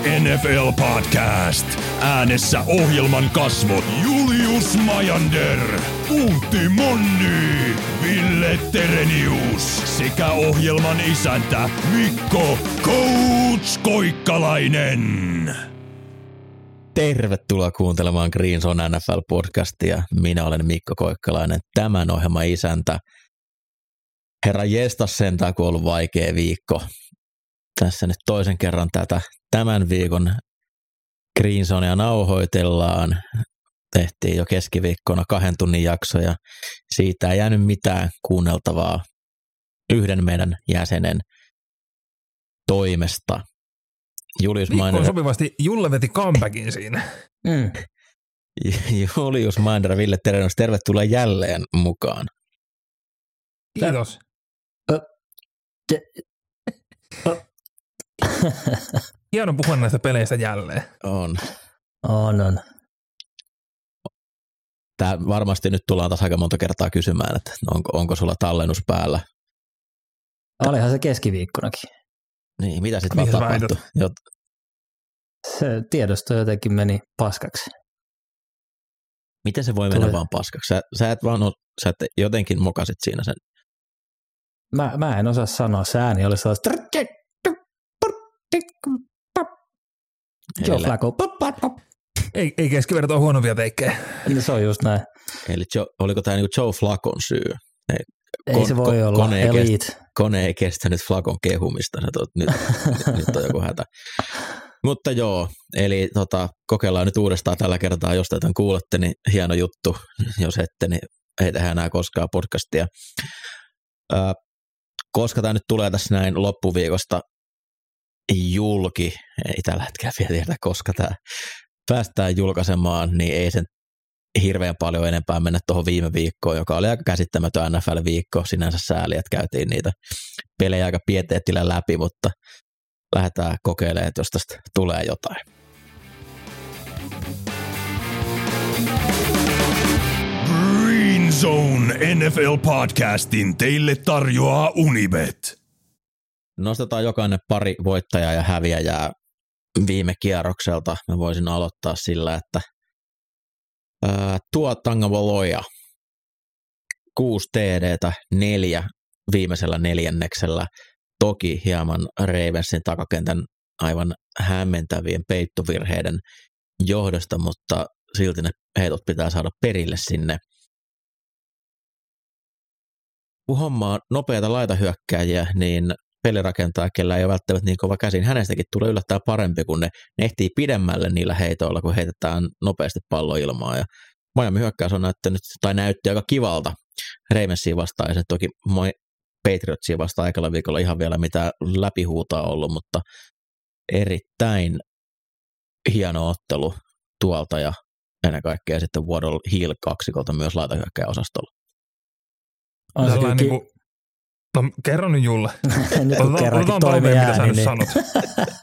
NFL podcast. Äänessä ohjelman kasvot Julius Majander, Puutti Monni, Ville Terenius sekä ohjelman isäntä Mikko Coach Koikkalainen. Tervetuloa kuuntelemaan Green Zone NFL-podcastia. Minä olen Mikko Koikkalainen, tämän ohjelman isäntä. Herra jestas sentään, kun on ollut vaikea viikko. Tässä nyt toisen kerran tätä tämän viikon Green Zonea nauhoitellaan. Tehtiin jo keskiviikkona kahden tunnin jakso ja siitä ei jäänyt mitään kuunneltavaa yhden meidän jäsenen toimesta. Julius Mikko on Mainer, sopivasti, Julle veti comebackin siinä. Mm. Julius Mainer Ville Terenus, tervetuloa jälleen mukaan. Kiitos. Hieno puhua näistä peleistä jälleen. On. On, on. Tää varmasti nyt tullaan taas aika monta kertaa kysymään, että onko, onko sulla tallennus päällä. Olihan se keskiviikkonakin. Niin, mitä sitten vaan tapahtui? Jot, Se tiedosto jotenkin meni paskaksi. miten se voi mennä Tulee. vaan paskaksi? Sä, sä et vaan ole, sä et jotenkin mokasit siinä sen. Mä, mä en osaa sanoa, se ääni oli sellaista. Joe Eli, Flacco. Pop, pop, pop. Ei, ei keskiverto ole huonompia teikkejä. Niin Se on just näin. eli Joe, oliko tämä niinku Joe Flakon syy? Ei Kon- se voi ko- olla. kone ei Elite. Kone ei kestänyt Flakon kehumista, sä tuot, nyt, nyt, nyt on joku hätä. Mutta joo, eli tota, kokeillaan nyt uudestaan tällä kertaa, jos tätä kuulette, niin hieno juttu. Jos ette, niin ei tehdä enää koskaan podcastia. Ö, koska tämä nyt tulee tässä näin loppuviikosta julki, ei tällä hetkellä vielä tiedä, koska tämä päästään julkaisemaan, niin ei sen hirveän paljon enempää mennä tuohon viime viikkoon, joka oli aika käsittämätön NFL-viikko. Sinänsä sääli, että käytiin niitä pelejä aika pieteettillä läpi, mutta lähdetään kokeilemaan, että jos tästä tulee jotain. Green Zone NFL podcastin teille tarjoaa Unibet. Nostetaan jokainen pari voittajaa ja häviäjää viime kierrokselta. Mä voisin aloittaa sillä, että ää, tuo Tangavoloja, kuusi TDtä, neljä viimeisellä neljänneksellä. Toki hieman Ravensin takakentän aivan hämmentävien peittovirheiden johdosta, mutta silti ne heitot pitää saada perille sinne. Kun hommaa nopeita laitahyökkääjiä, niin pelirakentaja, kellä ei ole välttämättä niin kova käsin, hänestäkin tulee yllättää parempi, kun ne, ne ehtii pidemmälle niillä heitoilla, kun heitetään nopeasti pallo ilmaan. Ja Miami hyökkäys on näyttänyt, tai näytti aika kivalta Ravensia vastaan, ja se toki moi Patriotsia vastaan aikalla viikolla ihan vielä mitä läpihuutaa ollut, mutta erittäin hieno ottelu tuolta ja ennen kaikkea sitten Waddle Hill kaksikolta myös laitahyökkäjäosastolla. On Sellainen ki- niinku, no kerro nyt Julle. nyt kun kerrankin toimii ääni, niin sanot.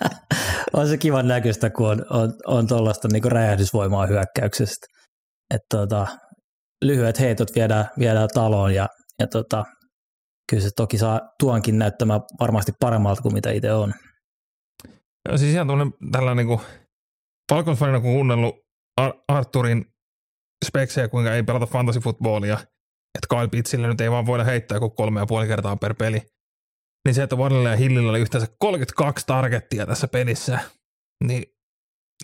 on se kivan näköistä, kun on, on, on tuollaista niin räjähdysvoimaa hyökkäyksestä. Että tota, lyhyet heitot viedään, viedään taloon ja, ja tota, kyllä se toki saa tuonkin näyttämään varmasti paremmalta kuin mitä itse on. Joo, Siis ihan tuollainen tällainen niin Falcons fanina kun kuunnellut Ar- Arturin speksejä, kuinka ei pelata fantasy footballia, että Kyle Pitzille nyt ei vaan voida heittää joku kolme ja puoli kertaa per peli. Niin se, että Waddle ja Hillillä oli yhteensä 32 targettia tässä pelissä, niin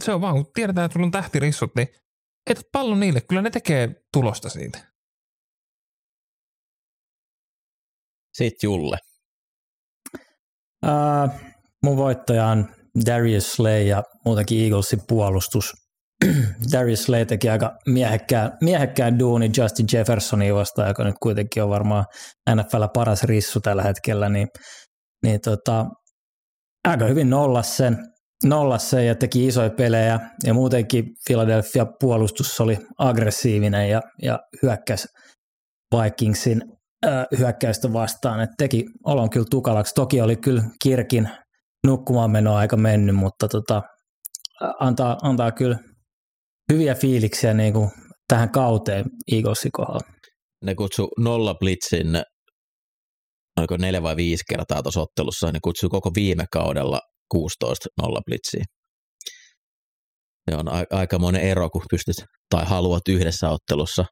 se on vaan, kun tiedetään, että sulla on tähtirissut, niin heität pallon niille, kyllä ne tekee tulosta siitä. Sitten Julle. Uh, mun voittaja on Darius Slay ja muutenkin Eaglesin puolustus. Darius Slay teki aika miehekkään, miehekkään duuni Justin Jeffersonia vastaan, joka nyt kuitenkin on varmaan NFL paras rissu tällä hetkellä, niin, niin tota, aika hyvin nollas sen, nollas sen ja teki isoja pelejä ja muutenkin Philadelphia puolustus oli aggressiivinen ja, ja hyökkäsi Vikingsin äh, hyökkäystä vastaan, että teki olon kyllä tukalaksi. Toki oli kyllä Kirkin nukkumaan meno aika mennyt, mutta tota, antaa, antaa kyllä hyviä fiiliksiä niin kuin tähän kauteen Eaglesin kohdalla. Ne kutsu nolla blitzin, oliko neljä vai viisi kertaa tuossa ottelussa, ne kutsuu koko viime kaudella 16 nolla blitsiä. Se on a- aikamoinen ero, kun pystyt tai haluat yhdessä ottelussa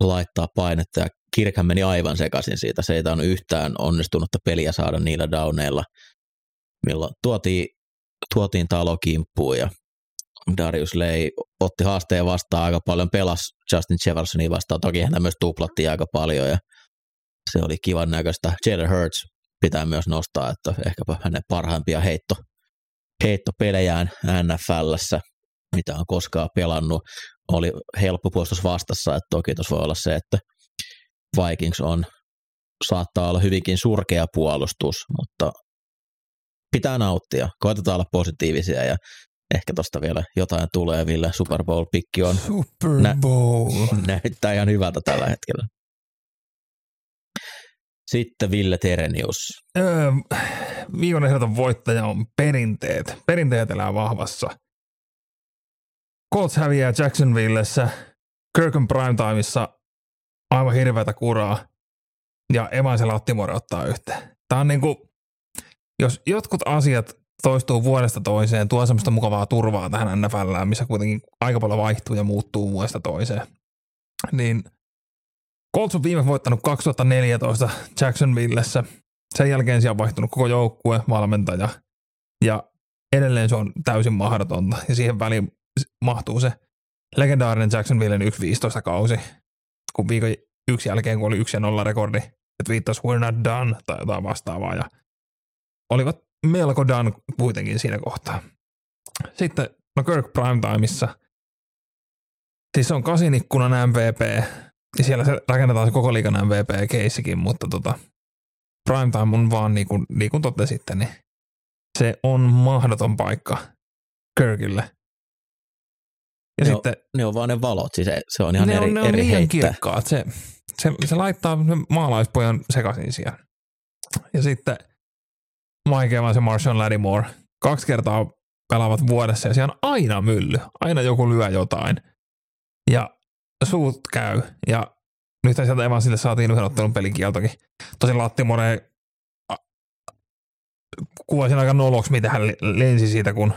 laittaa painetta ja Kirkhän meni aivan sekaisin siitä. Se ei tainnut yhtään onnistunutta peliä saada niillä downeilla, milloin tuotiin, tuotiin talo kimppuun ja Darius Lay otti haasteen vastaan aika paljon, pelasi Justin Jeffersonia vastaan, toki häntä myös tuplattiin aika paljon ja se oli kivan näköistä. Jalen Hurts pitää myös nostaa, että ehkäpä hänen parhaimpia heitto, heittopelejään NFLssä, mitä on koskaan pelannut, oli helppo puolustus vastassa, että toki tuossa voi olla se, että Vikings on, saattaa olla hyvinkin surkea puolustus, mutta pitää nauttia, koitetaan olla positiivisia ja ehkä tuosta vielä jotain tulee, Ville Super Bowl-pikki on, Super Bowl. näyttää ihan hyvältä tällä hetkellä. Sitten Ville Terenius. Öö, viikon ehdoton voittaja on perinteet. Perinteet elää vahvassa. Colts häviää Jacksonvillessä, Kirkon primetimeissa aivan hirveätä kuraa, ja Evans ja Lattimore ottaa yhteen. Tämä on niinku, jos jotkut asiat toistuu vuodesta toiseen, tuo semmoista mukavaa turvaa tähän NFLään, missä kuitenkin aika paljon vaihtuu ja muuttuu vuodesta toiseen, niin Colts on viime voittanut 2014 Jacksonvillessä. Sen jälkeen siellä on vaihtunut koko joukkue, valmentaja, ja edelleen se on täysin mahdotonta. Ja siihen väliin mahtuu se legendaarinen Jacksonvillen 1-15 kausi, kun viikon yksi jälkeen, kun oli 1 0 rekordi, että viittasi we're not done tai jotain vastaavaa. Ja olivat melko done kuitenkin siinä kohtaa. Sitten no Kirk Primetimeissa, siis se on kasinikkunan MVP, ja siellä se rakennetaan se koko liikan MVP-keissikin, mutta tota, Primetime on vaan niin kuin, niin kuin totesitte, niin se on mahdoton paikka Kirkille. Ja ne, sitten, on, ne on vaan ne valot, siis se, se on ihan ne eri, on, ne on eri liian kirkkaat. Se, se, se laittaa maalaispojan sekaisin siellä. Ja sitten Mike Evans ja Marshall Lattimore kaksi kertaa pelaavat vuodessa ja siellä on aina mylly. Aina joku lyö jotain. Ja suut käy. Ja nyt sieltä Evansille saatiin yhden ottelun pelikieltokin. Tosin Lattimore kuvasin aika noloksi, mitä hän lensi siitä, kun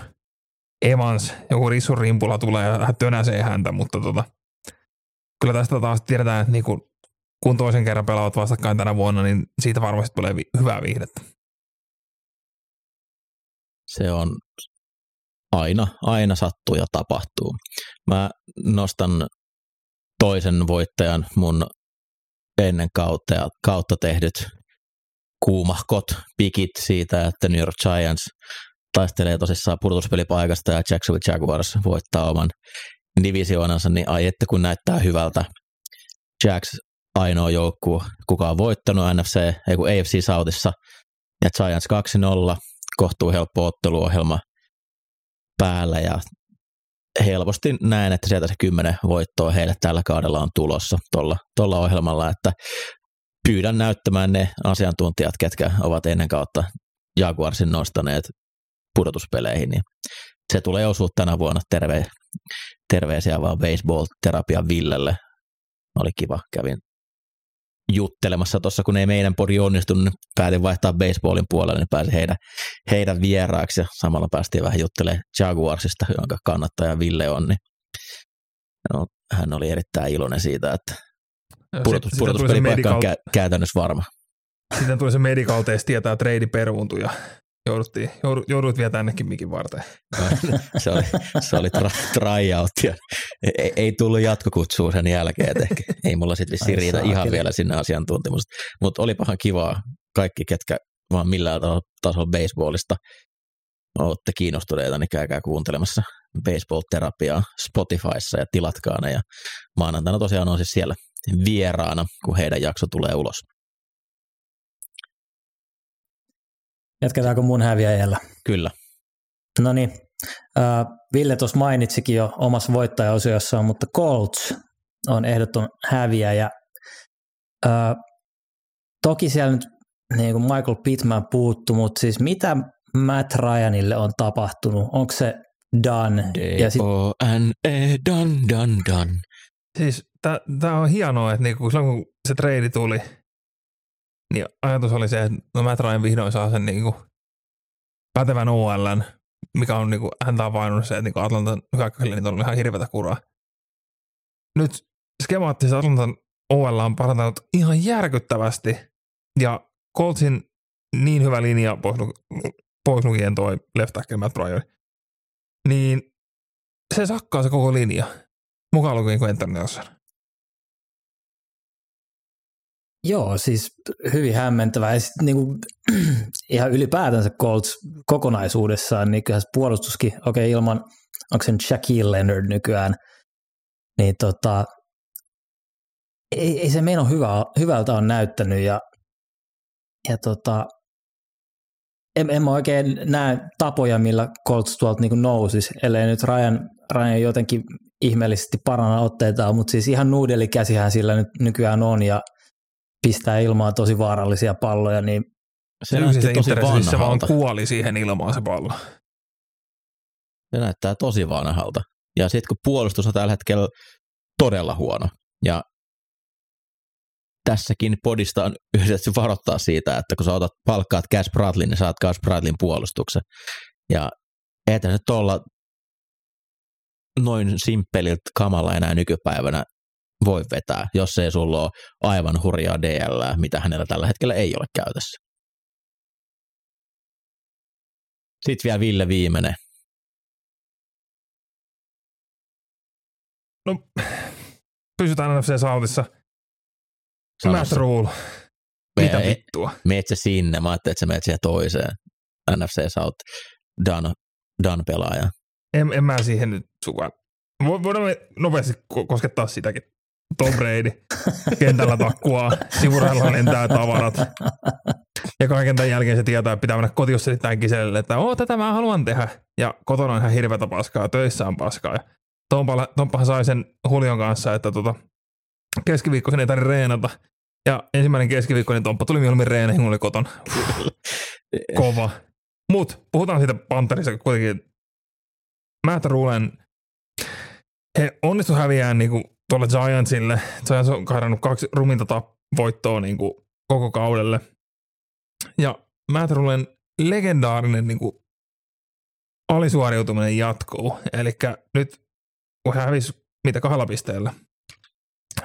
Evans, joku rissun rimpulla tulee ja hän tönäsee häntä, mutta tota, kyllä tästä taas tiedetään, että niin kun, kun toisen kerran pelaavat vastakkain tänä vuonna, niin siitä varmasti tulee vi- hyvää viihdettä. Se on aina, aina sattuu ja tapahtuu. Mä nostan toisen voittajan mun ennen kautta, kautta tehdyt kuumahkot, pikit siitä, että New York Giants taistelee tosissaan pudotuspelipaikasta ja Jacksonville Jaguars voittaa oman divisioonansa, niin ai että kun näyttää hyvältä. Jacks ainoa joukkue, kuka on voittanut NFC, ei kun AFC Southissa, ja Giants 2-0, kohtuu helppo otteluohjelma päällä ja helposti näen, että sieltä se kymmenen voittoa heille tällä kaudella on tulossa tuolla, tuolla ohjelmalla, että pyydän näyttämään ne asiantuntijat, ketkä ovat ennen kautta Jaguarsin nostaneet pudotuspeleihin, niin se tulee osua tänä vuonna. Terve, terveisiä vaan baseball-terapia Villelle. Oli kiva, kävin juttelemassa tuossa, kun ei meidän podi onnistunut, niin päätin vaihtaa baseballin puolelle, niin pääsin heidän, heidän vieraaksi ja samalla päästiin vähän juttelemaan Jaguarsista, jonka kannattaja Ville on, niin no, hän oli erittäin iloinen siitä, että pudotus, pudotuspelipaikka on kä- käytännössä varma. Sitten tuli se medical test ja tämä trade peruuntui ja jouduttiin, joudu, joudut vielä tännekin mikin varten. se oli, se oli tra- tryout ja ei, ei tullut jatkokutsua sen jälkeen, että ehkä ei mulla sitten vissiin riitä ihan vielä sinne asiantuntemusta, mutta olipahan kivaa kaikki, ketkä vaan millään tasolla baseballista olette kiinnostuneita, niin käykää kuuntelemassa baseball-terapiaa Spotifyssa ja tilatkaa ne ja maanantaina tosiaan on siis siellä vieraana, kun heidän jakso tulee ulos. Jatketaanko mun häviäjällä? Kyllä. No niin, äh, Ville tuossa mainitsikin jo omassa voittajaosiossaan, mutta Colts on ehdoton häviäjä. Äh, toki siellä nyt niin kuin Michael Pittman puuttu, mutta siis mitä Matt Ryanille on tapahtunut? Onko se done? Ja sit... D-O-N-E, done, done, done. Siis tämä on hienoa, että niinku, silloin kun se trade tuli, niin ajatus oli se, että no Matt Ryan vihdoin saa sen niinku pätevän OLn, mikä on niinku, häntä on se, että niinku Atlantan hyökkäykselle niin on ihan hirveätä kuraa. Nyt skemaattisesti Atlantan OL on parantanut ihan järkyttävästi ja Coltsin niin hyvä linja pois, pois lukien toi left tackle Matt niin se sakkaa se koko linja, mukaan lukien Quentin Nelson. Joo, siis hyvin hämmentävä. Ja sit, niin kuin, ihan ylipäätänsä Colts kokonaisuudessaan, niin kyllä puolustuskin, okei okay, ilman, onko se Shaquille Leonard nykyään, niin tota, ei, ei se meno hyvä, hyvältä on näyttänyt ja, ja tota, en, en mä oikein näe tapoja, millä Colts tuolta niin nousisi, ellei nyt Ryan, Ryan jotenkin ihmeellisesti paranna otteitaan, mutta siis ihan nuudelikäsihän sillä nyt nykyään on ja pistää ilmaan tosi vaarallisia palloja, niin se näyttää tosi vanhalta. Se vaan kuoli siihen ilmaan se pallo. Se näyttää tosi vanhalta. Ja sitten kun puolustus on tällä hetkellä todella huono, ja tässäkin podista on yhdessä varoittaa siitä, että kun sä otat palkkaat Cash Bradlin, niin saat Cash Bradlin puolustuksen. Ja eihän nyt olla noin simppeliltä kamalla enää nykypäivänä voi vetää, jos ei sulla ole aivan hurjaa DL, mitä hänellä tällä hetkellä ei ole käytössä. Sitten vielä Ville viimeinen. No, pysytään NFC Southissa. Matt Rule. Mitä me, vittua? Meet sinne. Mä ajattelin, että sä meet siihen toiseen. NFC South. Dan, Dan pelaaja. En, en mä siihen nyt sukaan. Voidaan nopeasti koskettaa sitäkin. Tom Brady kentällä takkua, sivurailla lentää tavarat. Ja kaiken tämän jälkeen se tietää, että pitää mennä kotiossa selittämään kiselle, että oo, tätä mä haluan tehdä. Ja kotona on ihan hirveätä paskaa, töissä on paskaa. Ja Tompahan sai sen Hulion kanssa, että tota, keskiviikkoisen ei tarvitse reenata. Ja ensimmäinen keskiviikko, niin Tomppa tuli mieluummin reeneihin, kun oli kotona. Kova. Mut puhutaan siitä Pantherissa kuitenkin. Matt Rulen, he onnistu häviään niinku tuolle Giantsille. Giants on kahdannut kaksi ruminta voittoa niin kuin koko kaudelle. Ja Matt Rulen legendaarinen niin kuin alisuoriutuminen jatkuu. Eli nyt kun hän hävisi mitä kahdella pisteellä,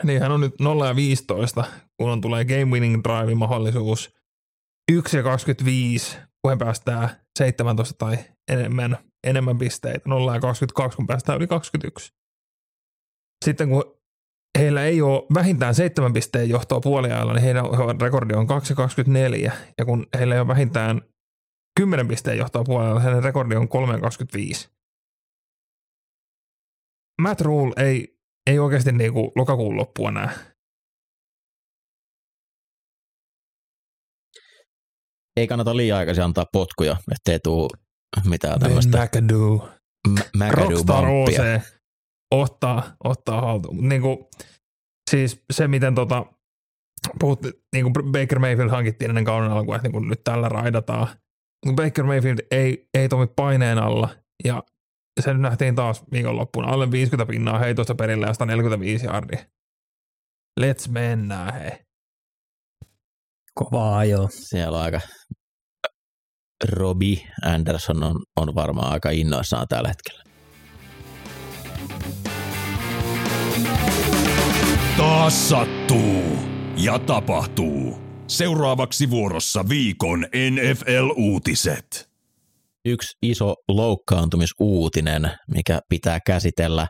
niin hän on nyt 0 ja 15, kun on tulee game winning drive mahdollisuus. 1 ja 25, kun hän päästää 17 tai enemmän, enemmän pisteitä. 0 ja 22, kun päästään yli 21. Sitten kun heillä ei ole vähintään seitsemän pisteen johtoa puoliajalla, niin heidän rekordi on 2,24. Ja kun heillä ei ole vähintään 10 pisteen johtoa puoliajalla, heidän rekordi on 3,25. Matt Rule ei, ei oikeasti niin kuin lokakuun loppua näe. Ei kannata liian aikaisin antaa potkuja, ettei tule mitään tämmöistä. McAdoo. M- Rockstar OC ottaa, ottaa haltuun. Niin kuin, siis se, miten tota, puhut, niin kuin Baker Mayfield hankittiin ennen kauden alkua, että niin kuin nyt tällä raidataan. Baker Mayfield ei, ei toimi paineen alla ja se nyt nähtiin taas viikonloppuun. Alle 50 pinnaa heitosta perillä ja 145 yardia. Let's mennä, hei. Kovaa jo. Siellä on aika Robbie Anderson on, on varmaan aika innoissaan tällä hetkellä. Taas sattuu ja tapahtuu. Seuraavaksi vuorossa viikon NFL-uutiset. Yksi iso loukkaantumisuutinen, mikä pitää käsitellä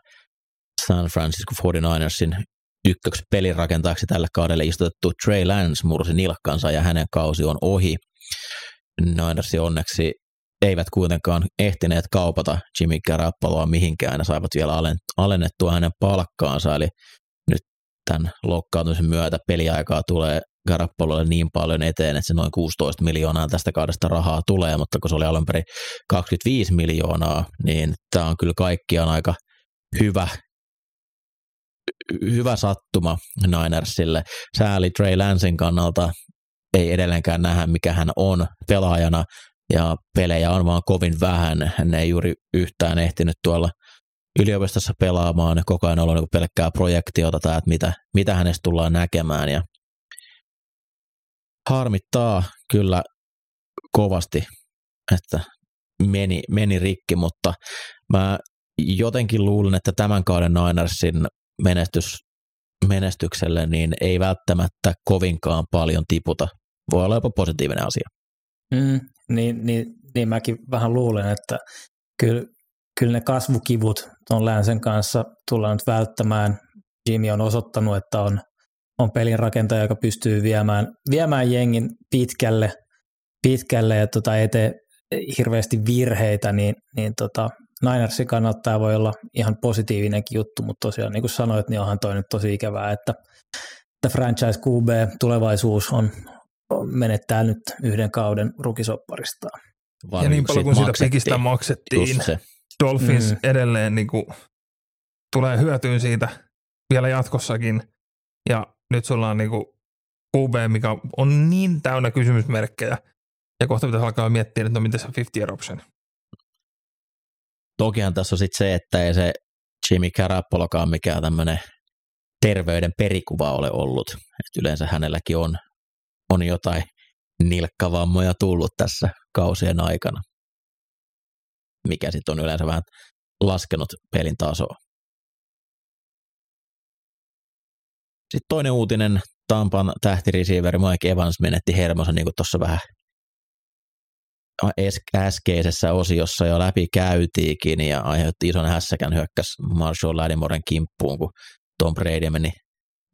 San Francisco 49ersin ykköksi pelirakentajaksi tälle kaudelle istutettu Trey Lance mursi nilkkansa ja hänen kausi on ohi. Ninersi onneksi eivät kuitenkaan ehtineet kaupata Jimmy Garoppoloa mihinkään ja saivat vielä alennettua hänen palkkaansa, eli tämän loukkaantumisen myötä peliaikaa tulee Garappololle niin paljon eteen, että se noin 16 miljoonaa tästä kaudesta rahaa tulee, mutta kun se oli alun perin 25 miljoonaa, niin tämä on kyllä kaikkiaan aika hyvä, hyvä sattuma Ninersille. Sääli Trey Lansin kannalta ei edelleenkään nähdä, mikä hän on pelaajana. ja pelejä on vaan kovin vähän. Hän ei juuri yhtään ehtinyt tuolla yliopistossa pelaamaan, koko ajan ollut niin pelkkää projektiota tai että mitä, mitä hänestä tullaan näkemään ja harmittaa kyllä kovasti, että meni, meni rikki, mutta mä jotenkin luulen, että tämän kauden Ninersin menestys, menestykselle niin ei välttämättä kovinkaan paljon tiputa. Voi olla jopa positiivinen asia. Mm, niin, niin, niin mäkin vähän luulen, että kyllä, kyllä ne kasvukivut tuon länsen kanssa tullaan nyt välttämään. Jimmy on osoittanut, että on, on pelin rakentaja, joka pystyy viemään, viemään jengin pitkälle, pitkälle ja tota, ei tee hirveästi virheitä, niin, niin tota, Ninersin kannalta tämä voi olla ihan positiivinenkin juttu, mutta tosiaan niin kuin sanoit, niin onhan toi nyt tosi ikävää, että, että franchise QB tulevaisuus on, menettää nyt yhden kauden rukisopparistaan. Ja niin paljon kuin sitä pikistä maksettiin, Dolphins mm. edelleen niin kuin, tulee hyötyyn siitä vielä jatkossakin. Ja nyt sulla on niin kuin, QB, mikä on niin täynnä kysymysmerkkejä. Ja kohta pitäisi alkaa miettiä, että no miten se 50 year option. Tokihan tässä on sitten se, että ei se Jimmy Carappolokaan mikään tämmöinen terveyden perikuva ole ollut. Et yleensä hänelläkin on, on jotain nilkkavammoja tullut tässä kausien aikana, mikä sitten on yleensä vähän laskenut pelin tasoa. Sitten toinen uutinen, Tampan tähtirisiiveri Mike Evans menetti hermonsa, niin kuin tuossa vähän äskeisessä osiossa jo läpi käytiikin ja aiheutti ison hässäkän hyökkäs Marshall Ladimoren kimppuun, kun Tom Brady meni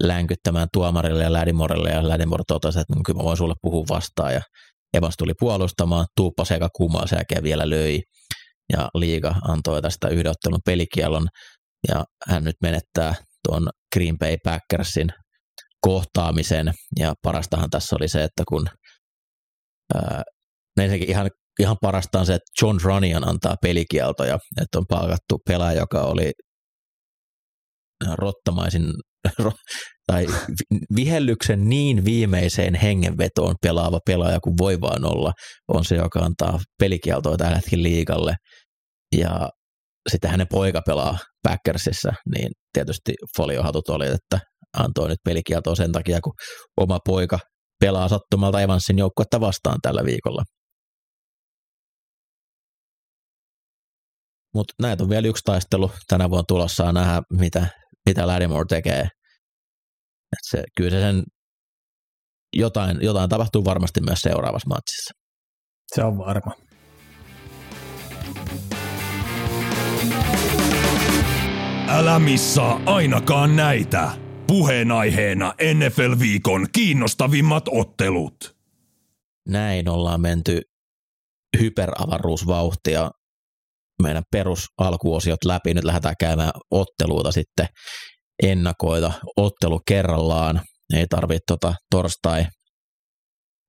länkyttämään tuomarille ja Ladimorelle ja Ladimore totesi, että no, kyllä mä voin sulle puhua vastaan. Ja Evans tuli puolustamaan, tuuppa sekä kumaa jälkeen vielä löi ja liiga antoi tästä yhden ottelun pelikielon ja hän nyt menettää tuon Green Bay Packersin kohtaamisen. Ja parastahan tässä oli se, että kun ää, ensinnäkin ihan, ihan parasta on se, että John Runnion antaa pelikieltoja, että on palkattu pelaaja, joka oli rottamaisin tai vihellyksen niin viimeiseen hengenvetoon pelaava pelaaja kuin voi vaan olla, on se, joka antaa pelikieltoa tällä hetkellä liikalle. Ja sitten hänen poika pelaa Packersissa, niin tietysti foliohatut oli, että antoi nyt pelikieltoa sen takia, kun oma poika pelaa sattumalta Evansin joukkuetta vastaan tällä viikolla. Mutta näitä on vielä yksi taistelu tänä vuonna tulossa nähdä, mitä, mitä Lattimore tekee. Et se, kyllä se sen jotain, jotain tapahtuu varmasti myös seuraavassa matsissa. Se on varma. Älä missaa ainakaan näitä. Puheenaiheena NFL-viikon kiinnostavimmat ottelut. Näin ollaan menty hyperavaruusvauhtia meidän perusalkuosiot läpi. Nyt lähdetään käymään otteluita sitten ennakoita ottelu kerrallaan. Ei tarvitse tota torstai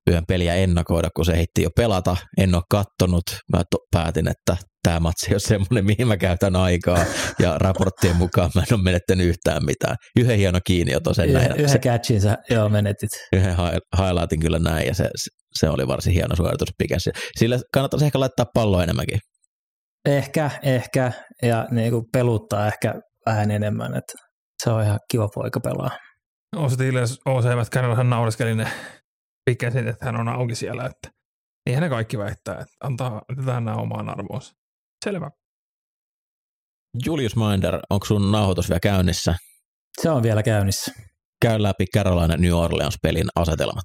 yön peliä ennakoida, kun se heitti jo pelata. En ole kattonut. Mä to- päätin, että tämä matsi on semmoinen, mihin mä käytän aikaa. Ja raporttien mukaan mä en ole menettänyt yhtään mitään. Yhden hieno kiinni jo sen näin. Yhden catchin sä joo menetit. Yhden highlightin kyllä näin ja se, se oli varsin hieno suoritus pikässä. Sillä kannattaisi ehkä laittaa pallo enemmänkin. Ehkä, ehkä, ja niin kuin peluttaa ehkä vähän enemmän, että se on ihan kiva poika pelaa. Osa Steelers OC hän naureskeli ne pikäsin, että hän on auki siellä, että eihän ne kaikki väittää, että antaa, tähän nämä omaan arvoonsa. Selvä. Julius Minder, onko sun nauhoitus vielä käynnissä? Se on vielä käynnissä. Käy läpi Carolina New Orleans pelin asetelmat.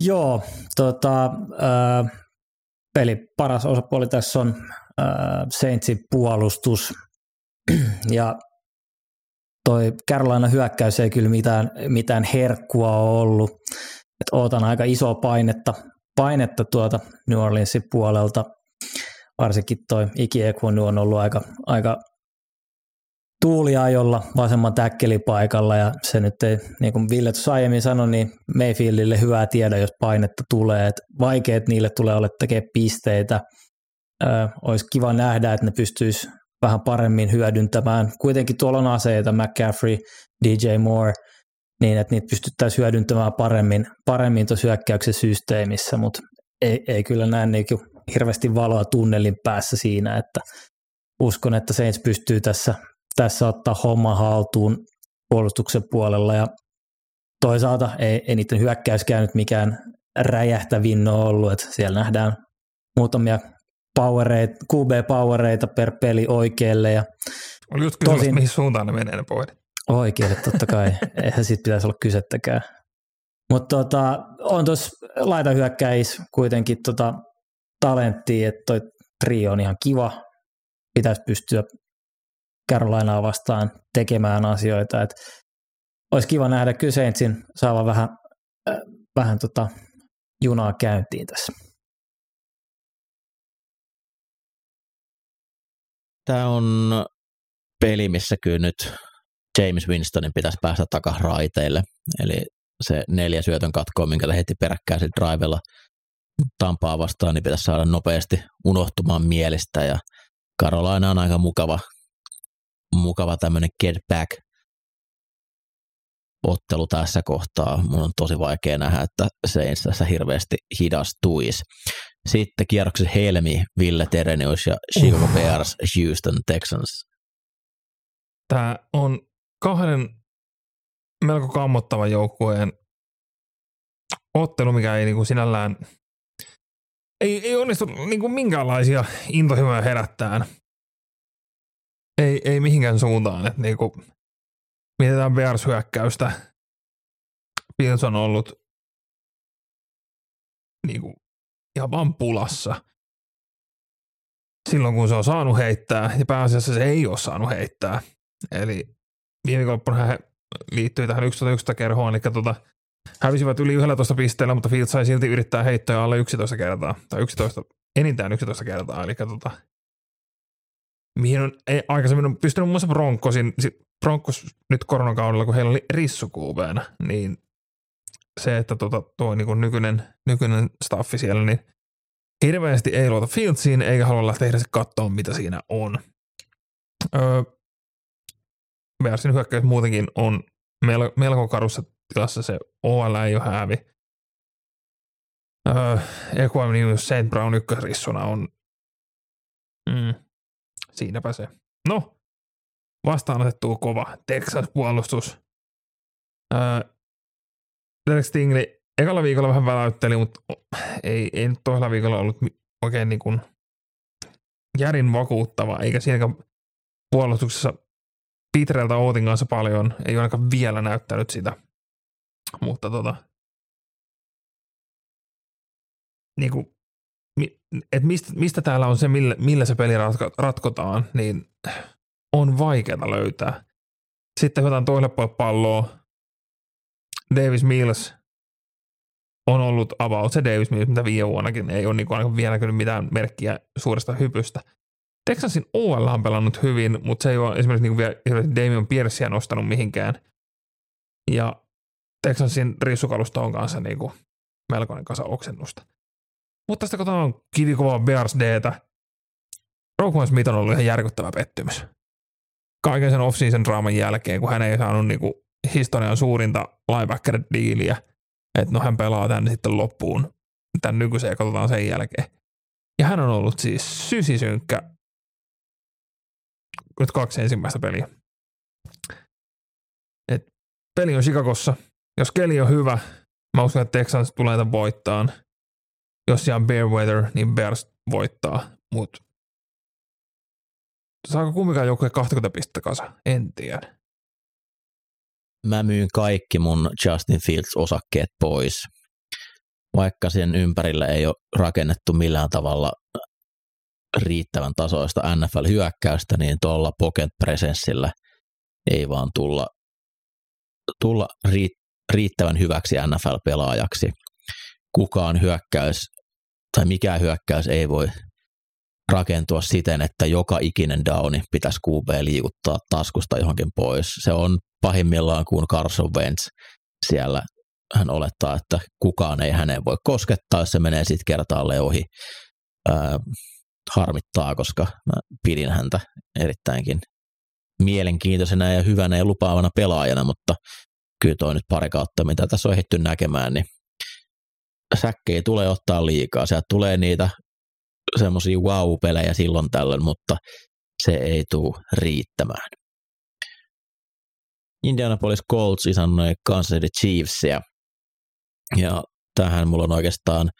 Joo, tota, äh, peli paras osapuoli tässä on äh, Saintsin puolustus. ja toi Carolina hyökkäys ei kyllä mitään, mitään herkkua ole ollut. Et ootan aika isoa painetta, painetta tuota New Orleansin puolelta. Varsinkin toi Iki Ekwonu on ollut aika, aika tuuliajolla vasemman täkkelipaikalla ja se nyt ei, niin kuin Ville tuossa aiemmin sanoi, niin Mayfieldille hyvää tiedä, jos painetta tulee, että vaikeet niille tulee olla tekemään pisteitä. Ö, olisi kiva nähdä, että ne pystyisi vähän paremmin hyödyntämään. Kuitenkin tuolla on aseita, McCaffrey, DJ Moore, niin että niitä pystyttäisiin hyödyntämään paremmin, paremmin tuossa hyökkäyksen systeemissä, mutta ei, ei kyllä näe niin hirveästi valoa tunnelin päässä siinä, että uskon, että Saints pystyy tässä, tässä ottaa homma haltuun puolustuksen puolella ja toisaalta ei, ei niiden hyökkäyskään nyt mikään räjähtävin ole ollut, että siellä nähdään muutamia powereita, QB-powereita per peli oikealle. Ja Oli just kysymys, tosin, mihin suuntaan ne menee ne pohdit. Oikealle totta kai, eihän siitä pitäisi olla kysettäkään. Mutta tota, on tuossa laita hyökkäis kuitenkin tota talenttia, että toi trio on ihan kiva. Pitäisi pystyä Carolinaa vastaan tekemään asioita. Et olisi kiva nähdä Kyseintsin saava vähän, äh, vähän tota junaa käyntiin tässä. Tämä on peli, missä kyllä nyt James Winstonin pitäisi päästä takaisin raiteille. Eli se neljä syötön katkoa, minkä heti peräkkäin drivella Tampaa vastaan, niin pitäisi saada nopeasti unohtumaan mielistä. Ja Carolina on aika mukava, mukava tämmöinen get back ottelu tässä kohtaa. Mun on tosi vaikea nähdä, että se ei tässä hirveästi hidastuisi. Sitten kierroksessa Helmi, Ville Terenius ja Chicago Bears, Houston Texans. Tämä on kahden melko kammottavan joukkueen ottelu, mikä ei niin kuin sinällään ei, ei onnistu niin kuin minkäänlaisia intohimoja herättään. Ei, ei mihinkään suuntaan. Että niin kuin, mietitään Bears-hyökkäystä. Fields on ollut niin kuin, ihan vaan pulassa. Silloin kun se on saanut heittää, ja pääasiassa se ei ole saanut heittää. Eli viikonloppuna hän liittyi tähän 11 kerhoon, eli tota, hävisivät yli 11 pisteellä, mutta Fields sai silti yrittää heittoja alle 11 kertaa, tai 11, enintään 11 kertaa, eli tota, mihin on ei, aikaisemmin on pystynyt muun muassa Broncos nyt koronakaudella, kun heillä oli rissukuubeena, niin se, että tota, tuo niin kuin nykyinen, nykyinen staffi siellä, niin hirveästi ei luota Fieldsiin, eikä halua lähteä edes katsoa, mitä siinä on. Öö, Bearsin hyökkäys muutenkin on melko, melko karussa tilassa se OL ei ole häävi. Öö, Equam News St. Brown ykkösrissuna on mm, siinäpä se. No, vastaanotettu kova Texas puolustus. Öö, Derek Stingley ekalla viikolla vähän väläytteli, mutta ei, ei nyt toisella viikolla ollut oikein niin kuin järin vakuuttava, eikä siinäkään puolustuksessa Petereltä Outin kanssa paljon, ei ainakaan vielä näyttänyt sitä. Mutta tota, niin kuin, et mistä, mistä täällä on se, millä, millä se peli ratko, ratkotaan, niin on vaikeaa löytää. Sitten hyötään toiselle puolelle palloa. Davis Mills on ollut about se Davis Mills, mitä viime vuonnakin ei ole niin vielä näkynyt mitään merkkiä suuresta hypystä. Texasin OL on pelannut hyvin, mutta se ei ole esimerkiksi niin vielä Damian Pierceä nostanut mihinkään. Ja Texansin rissukalusta on kanssa niin kuin melkoinen kasa oksennusta. Mutta tästä katsotaan kivikova Bears Dtä. Roquan Smith on ollut ihan järkyttävä pettymys. Kaiken sen off-season draaman jälkeen, kun hän ei saanut niin kuin historian suurinta linebacker-diiliä, että no hän pelaa tänne sitten loppuun tämän nykyisen ja katsotaan sen jälkeen. Ja hän on ollut siis sysisynkkä nyt kaksi ensimmäistä peliä. Et peli on Chicagossa, jos keli on hyvä, mä uskon, että Texans tulee tämän voittaan. Jos ihan bear weather, niin Bears voittaa, mutta saako kumminkaan joku 20 pistettä kasa? En tiedä. Mä myyn kaikki mun Justin Fields-osakkeet pois. Vaikka sen ympärillä ei ole rakennettu millään tavalla riittävän tasoista NFL-hyökkäystä, niin tuolla pocket-presenssillä ei vaan tulla, tulla riittävän hyväksi NFL-pelaajaksi. Kukaan hyökkäys tai mikään hyökkäys ei voi rakentua siten, että joka ikinen downi pitäisi QB liikuttaa taskusta johonkin pois. Se on pahimmillaan kuin Carson Wentz siellä. Hän olettaa, että kukaan ei häneen voi koskettaa, jos se menee sitten kertaalle ohi. Ää, harmittaa, koska mä pidin häntä erittäinkin mielenkiintoisena ja hyvänä ja lupaavana pelaajana, mutta kyllä toi nyt pari kautta, mitä tässä on ehditty näkemään, niin säkkejä tulee ottaa liikaa. Sieltä tulee niitä semmoisia wow-pelejä silloin tällöin, mutta se ei tule riittämään. Indianapolis Colts isännöi Kansas City Chiefsia. Ja tähän mulla on oikeastaan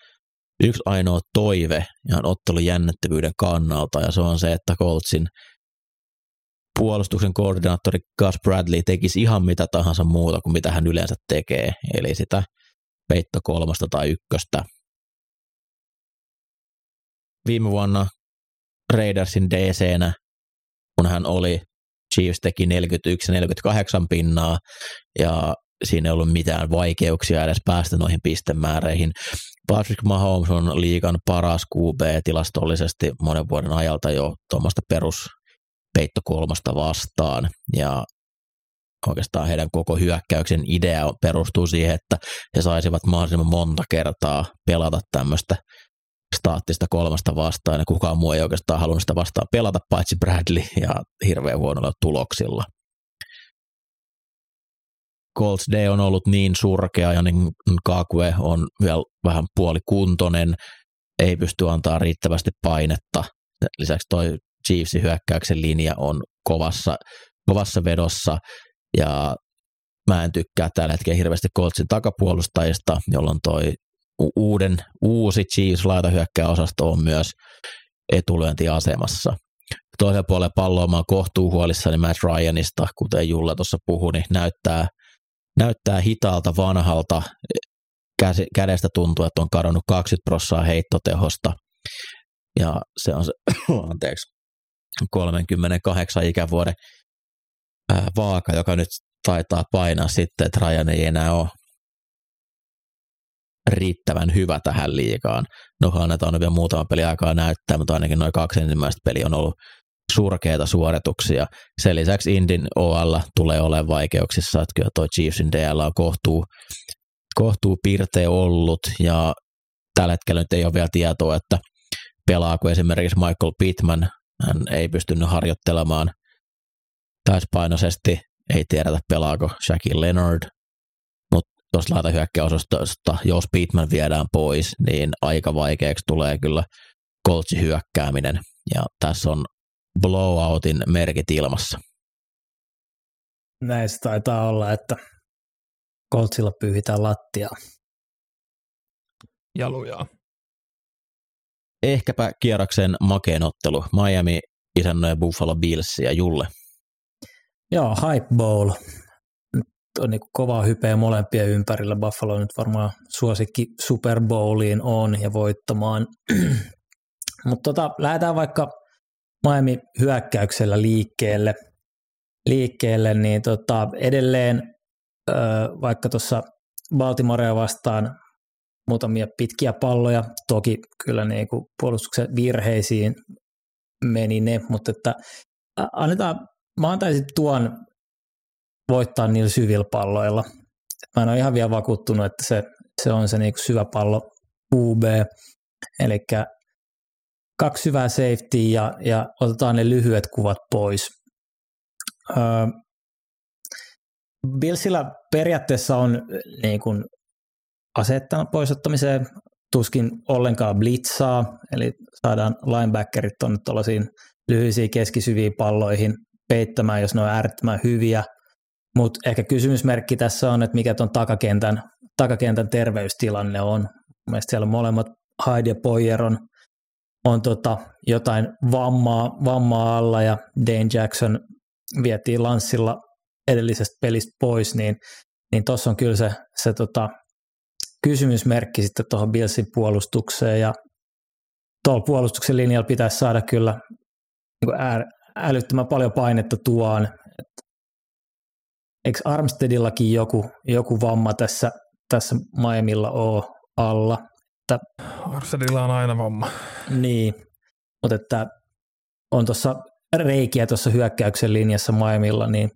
yksi ainoa toive ihan ottelun jännittävyyden kannalta, ja se on se, että Coltsin puolustuksen koordinaattori Gus Bradley tekisi ihan mitä tahansa muuta kuin mitä hän yleensä tekee, eli sitä peitto kolmasta tai ykköstä. Viime vuonna Raidersin DC-nä, kun hän oli, Chiefs teki 41-48 pinnaa, ja siinä ei ollut mitään vaikeuksia edes päästä noihin pistemääreihin. Patrick Mahomes on liikan paras QB tilastollisesti monen vuoden ajalta jo tuommoista perus peitto vastaan ja oikeastaan heidän koko hyökkäyksen idea perustuu siihen, että he saisivat mahdollisimman monta kertaa pelata tämmöistä staattista kolmasta vastaan ja kukaan muu ei oikeastaan halunnut sitä vastaan pelata paitsi Bradley ja hirveän huonolla tuloksilla. Colts Day on ollut niin surkea ja niin Kakue on vielä vähän puolikuntoinen, ei pysty antaa riittävästi painetta. Lisäksi toi Chiefsin hyökkäyksen linja on kovassa, kovassa vedossa ja mä en tykkää tällä hetkellä hirveästi Coltsin takapuolustajista, jolloin toi uuden, uusi Chiefs laitahyökkäysosasto on myös etulyöntiasemassa. Toisella puolella palloa mä oon kohtuu huolissani Matt Ryanista, kuten Julla tuossa puhui, niin näyttää, näyttää hitaalta vanhalta. Kädestä tuntuu, että on kadonnut 20 prossaa heittotehosta. Ja se on se, anteeksi, 38 ikävuoden vaaka, joka nyt taitaa painaa sitten, että Ryan ei enää ole riittävän hyvä tähän liikaan. No annetaan vielä muutama peli aikaa näyttää, mutta ainakin noin kaksi ensimmäistä peliä on ollut surkeita suorituksia. Sen lisäksi Indin OL tulee olemaan vaikeuksissa, että kyllä toi Chiefsin DL on kohtuu, kohtuu pirteä ollut ja tällä hetkellä nyt ei ole vielä tietoa, että pelaako esimerkiksi Michael Pittman hän ei pystynyt harjoittelemaan täyspainoisesti, ei tiedetä pelaako Shaqin Leonard, mutta tuosta laitahyökkäysosastosta, jos Pittman viedään pois, niin aika vaikeaksi tulee kyllä Coltsin hyökkääminen, ja tässä on blowoutin merkit ilmassa. Näistä taitaa olla, että Coltsilla pyyhitään lattiaa. Jalujaa ehkäpä kierroksen makeen ottelu. Miami isännöi Buffalo Bills ja Julle. Joo, Hype Bowl. Nyt on niin kovaa hypeä molempien ympärillä. Buffalo nyt varmaan suosikki Super Bowliin on ja voittamaan. Mutta tota, lähdetään vaikka Miami hyökkäyksellä liikkeelle. liikkeelle niin tota, edelleen vaikka tuossa Baltimorea vastaan muutamia pitkiä palloja. Toki kyllä niin kuin puolustuksen virheisiin meni ne, mutta että annetaan, mä antaisin tuon voittaa niillä syvillä palloilla. Mä en ole ihan vielä vakuuttunut, että se, se on se niin kuin syvä pallo UB, eli kaksi syvää safety ja, ja otetaan ne lyhyet kuvat pois. Öö, Billsillä periaatteessa on niin kuin asettan poisottamiseen tuskin ollenkaan blitzaa, eli saadaan linebackerit tuonne tuollaisiin lyhyisiin keskisyviin palloihin peittämään, jos ne on äärettömän hyviä. Mutta ehkä kysymysmerkki tässä on, että mikä tuon takakentän, takakentän terveystilanne on. Mielestäni siellä molemmat Hyde ja Poyer on, on tota jotain vammaa, vammaa alla ja Dane Jackson vietiin lanssilla edellisestä pelistä pois, niin niin tuossa on kyllä se, se tota, kysymysmerkki sitten tuohon Billsin puolustukseen ja tuolla puolustuksen linjalla pitäisi saada kyllä niin älyttömän paljon painetta tuoon. Eikö Armsteadillakin joku, joku vamma tässä, tässä Miamilla ole alla? Että, Armsteadilla on aina vamma. Niin, mutta että on tuossa reikiä tuossa hyökkäyksen linjassa Miamilla, niin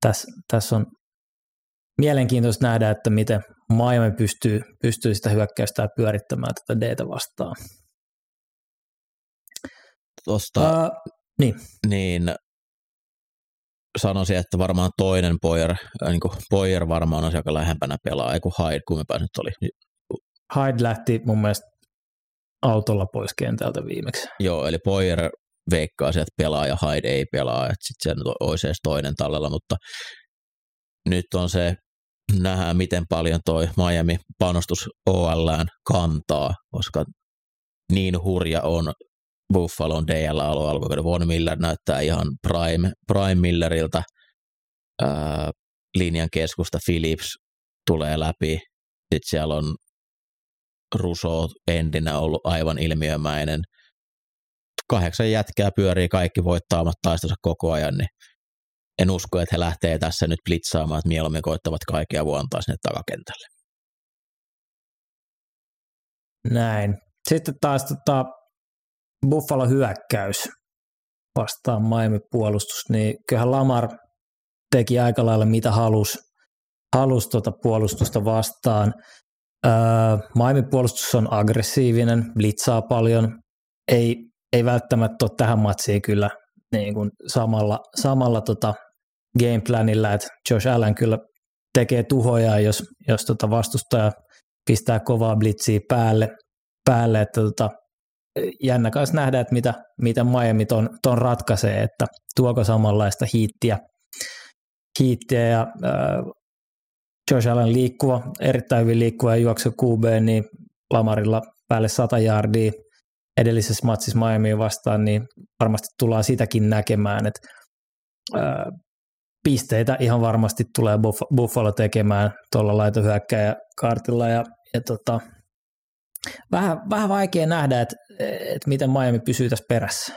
tässä, tässä on mielenkiintoista nähdä, että miten Miami pystyy, pystyy sitä hyökkäystä pyörittämään tätä d vastaan. Tuosta, uh, niin. niin sanoisin, että varmaan toinen Poyer, niin kuin Poyer varmaan on aika lähempänä pelaa, ei kun Hyde, kun nyt oli. Hyde lähti mun mielestä autolla pois kentältä viimeksi. Joo, eli Poyer veikkaa sieltä pelaa ja Hyde ei pelaa, että sitten se nyt olisi edes toinen tallella, mutta nyt on se, nähdään miten paljon toi Miami panostus OLään kantaa, koska niin hurja on Buffalon DL-alue alkukauden. Von Miller näyttää ihan prime, prime Milleriltä. Ää, linjan keskusta Phillips tulee läpi. Sitten siellä on Russo endinä ollut aivan ilmiömäinen. Kahdeksan jätkää pyörii kaikki voittaamat taistonsa koko ajan, niin en usko, että he lähtee tässä nyt blitzaamaan, että mieluummin koittavat kaikkia vuontaa sinne takakentälle. Näin. Sitten taas tota, Buffalo hyökkäys vastaan Miami puolustus, niin kyllähän Lamar teki aika lailla mitä halusi halus tuota puolustusta vastaan. Öö, Miami puolustus on aggressiivinen, blitzaa paljon, ei, ei välttämättä ole tähän matsiin kyllä niin kuin samalla, samalla tota gameplanilla, että Josh Allen kyllä tekee tuhoja, jos, jos tota vastustaja pistää kovaa blitsiä päälle, päälle että tota, jännä kanssa nähdä, että mitä, mitä Miami ton, ton ratkaisee, että tuoko samanlaista hiittiä, hiittiä ja äh, Josh Allen liikkuva, erittäin hyvin liikkuva ja juoksu QB, niin Lamarilla päälle 100 jardia edellisessä matsissa Miamiin vastaan, niin varmasti tullaan sitäkin näkemään, että äh, pisteitä ihan varmasti tulee Buffalo tekemään tuolla laitohyökkäjä kartilla ja, ja tota, vähän, vähän vaikea nähdä, että, että miten Miami pysyy tässä perässä.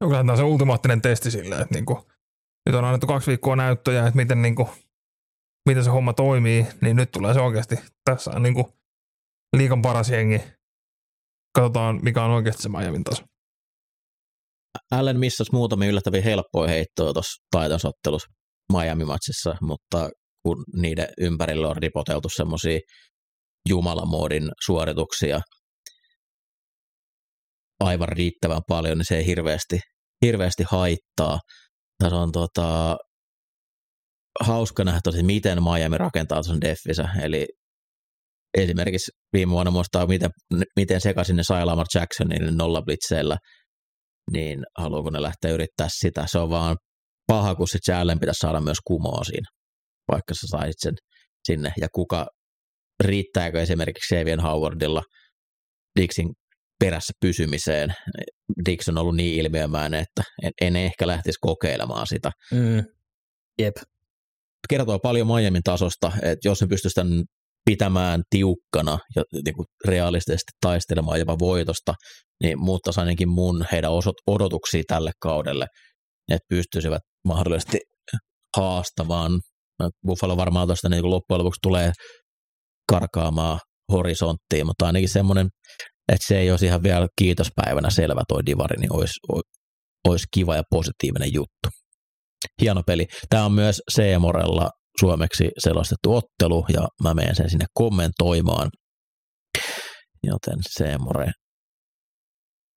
No kyllähän tämä on se ultimaattinen testi sille, että niinku, nyt on annettu kaksi viikkoa näyttöjä, että miten, niinku, miten se homma toimii, niin nyt tulee se oikeasti. Tässä on niinku liikan paras jengi. Katsotaan, mikä on oikeasti se Miamin taso. Allen missasi muutamia yllättäviä helppoja heittoja tuossa taitosottelussa Miami-matsissa, mutta kun niiden ympärillä on ripoteltu semmoisia jumalamoodin suorituksia aivan riittävän paljon, niin se ei hirveästi, hirveästi haittaa. Tässä on tota, hauska nähdä tosi, miten Miami rakentaa tuon deffinsä, eli esimerkiksi viime vuonna muistaa, miten, miten sekaisin ne sai Lamar Jacksonin nollablitseillä, niin haluaako ne lähteä yrittää sitä. Se on vaan paha, kun se Allen pitäisi saada myös kumoa siinä vaikka sä saisit sen sinne, ja kuka, riittääkö esimerkiksi Xavier Howardilla Dixin perässä pysymiseen. Dix on ollut niin ilmiömäinen, että en, en ehkä lähtisi kokeilemaan sitä. Mm. Jep. Kertoo paljon Miamin tasosta, että jos ne pystyisi tämän pitämään tiukkana ja niin kuin realistisesti taistelemaan jopa voitosta, niin muuttaisi ainakin mun heidän odotuksia tälle kaudelle, että pystyisivät mahdollisesti haastamaan Buffalo varmaan tuosta niin loppujen lopuksi tulee karkaamaan horisonttiin, mutta ainakin semmoinen, että se ei olisi ihan vielä kiitospäivänä selvä toi divari, niin olisi, olisi kiva ja positiivinen juttu. Hieno peli. Tämä on myös Seemorella suomeksi selostettu ottelu, ja mä menen sen sinne kommentoimaan. Joten Seemore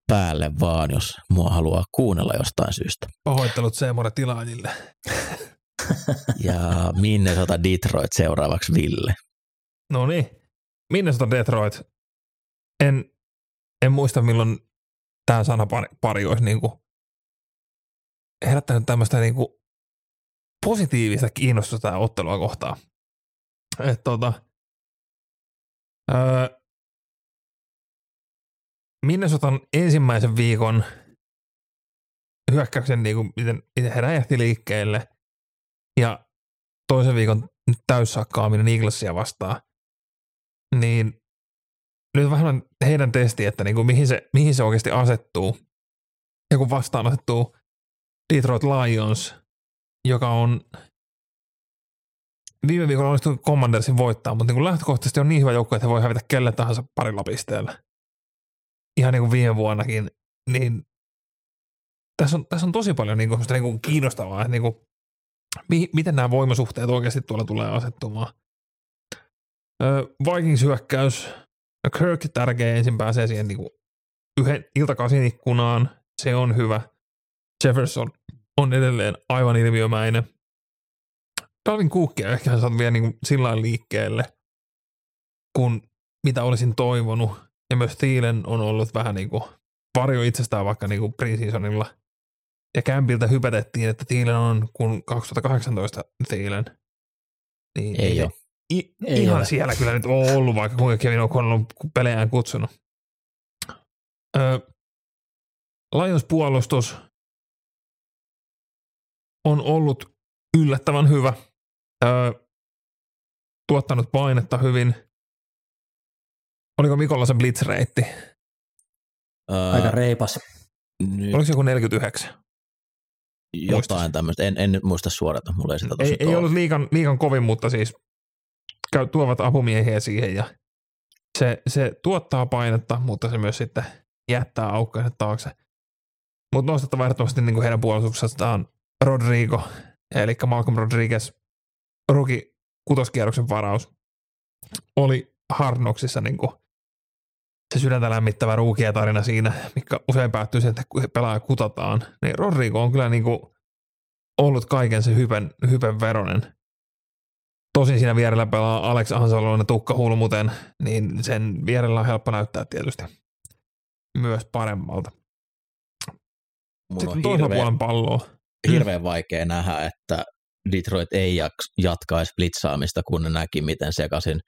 päälle vaan, jos mua haluaa kuunnella jostain syystä. Pahoittelut Seemore tilaajille. ja Minnesota Detroit seuraavaksi Ville. No niin, Minnesota Detroit. En, en muista milloin tämä sana pari, olisi niinku herättänyt tämmöistä niinku positiivista kiinnostusta tämä ottelua kohtaan. Et tota, öö, Minnesotan ensimmäisen viikon hyökkäyksen, niinku, miten, miten he räjähti liikkeelle – ja toisen viikon täyssakkaaminen Eaglesia vastaan, niin nyt vähän heidän testi, että niin kuin mihin, se, mihin se oikeasti asettuu. Ja kun vastaan asettuu Detroit Lions, joka on viime viikolla onnistunut Commandersin voittaa, mutta niin kuin lähtökohtaisesti on niin hyvä joukko, että he voi hävitä kelle tahansa parilla pisteellä. Ihan niin kuin viime vuonnakin. Niin tässä on, tässä on tosi paljon niin kuin, niin kuin kiinnostavaa, niin kuin mi- miten nämä voimasuhteet oikeasti tuolla tulee asettumaan. Vikings-hyökkäys. Kirk tärkeä ensin pääsee siihen niin kuin yhden iltakasin ikkunaan. Se on hyvä. Jefferson on edelleen aivan ilmiömäinen. Dalvin Cookia ehkä saat vielä niin sillä liikkeelle. kuin mitä olisin toivonut. Ja myös Thielen on ollut vähän niin kuin varjo itsestään vaikka niin kuin preseasonilla. Ja Campilta hypätettiin, että Thielen on kun 2018 Thielen. Niin Ei ole. I, Ei ihan ole. siellä kyllä nyt on ollut, vaikka kuinka Kevin O'Connell on pelejään kutsunut. Öö, Lions puolustus on ollut yllättävän hyvä. Öö, tuottanut painetta hyvin. Oliko Mikolla se blitzreitti? Ää, Aika reipas. nyt Oliko se joku 49? Jotain tämmöistä. En, en nyt muista suorata, mulla ei sitä Ei, ei ollut liikan, liikan kovin, mutta siis käy, tuovat apumiehiä siihen ja se, se tuottaa painetta, mutta se myös sitten jättää aukkoja taakse. Mutta nostettava ehdottomasti niin kuin heidän puolustuksestaan Rodrigo, eli Malcolm Rodriguez, ruki kutoskierroksen varaus, oli Hardnoksissa niin kuin se sydäntä lämmittävä ruukia tarina siinä, mikä usein päättyy siihen, että kun pelaaja kutataan, niin Rodrigo on kyllä niin kuin ollut kaiken se hypen, hypen veronen. Tosin siinä vierellä pelaa Alex Ansaloinen tukka hulmuten, niin sen vierellä on helppo näyttää tietysti myös paremmalta. Mun Sitten on toisella hirveän, puolen palloa. hirveän vaikea nähdä, että Detroit ei jatkaisi blitzaamista, kun ne näki, miten sekaisin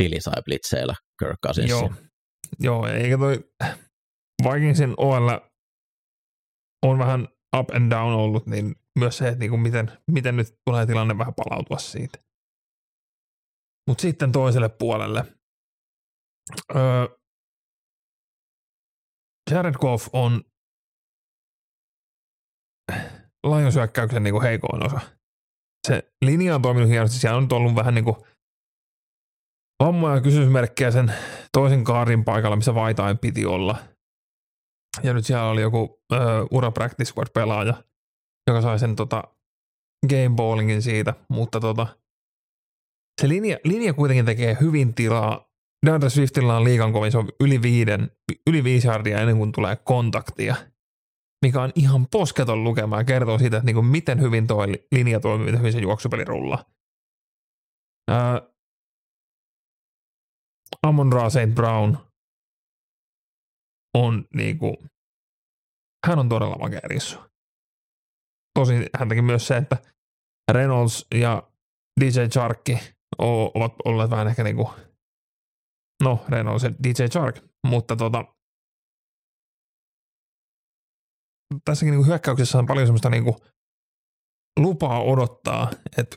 Philly sai blitzeillä Kirk Cousinsin. Joo, joo, eikä toi Vikingsin OL on vähän up and down ollut, niin myös se, että niinku miten, miten nyt tulee tilanne vähän palautua siitä. Mutta sitten toiselle puolelle. Öö, Jared Goff on Lions hyökkäyksen niinku heikoin osa. Se linja on toiminut hienosti, siellä on nyt ollut vähän niinku vammoja ja kysymysmerkkejä sen toisen kaarin paikalla, missä Vaitain piti olla. Ja nyt siellä oli joku ö, ura practice squad pelaaja, joka sai sen tota, game bowlingin siitä, mutta tota, se linja, linja kuitenkin tekee hyvin tilaa. DeAndre Swiftillä on liikan kovin, se on yli, viiden, yli viisi yardia ennen kuin tulee kontaktia, mikä on ihan posketon lukema ja kertoo siitä, että niinku miten hyvin tuo linja toimii, miten hyvin se juoksupeli rullaa. Öö, Amon Ra St. Brown on niinku, hän on todella makea rissu. Tosin häntäkin myös se, että Reynolds ja DJ Charkki ovat olleet vähän ehkä niinku, no Reynolds ja DJ Chark, mutta tota, tässäkin niinku hyökkäyksessä on paljon semmoista niinku lupaa odottaa, että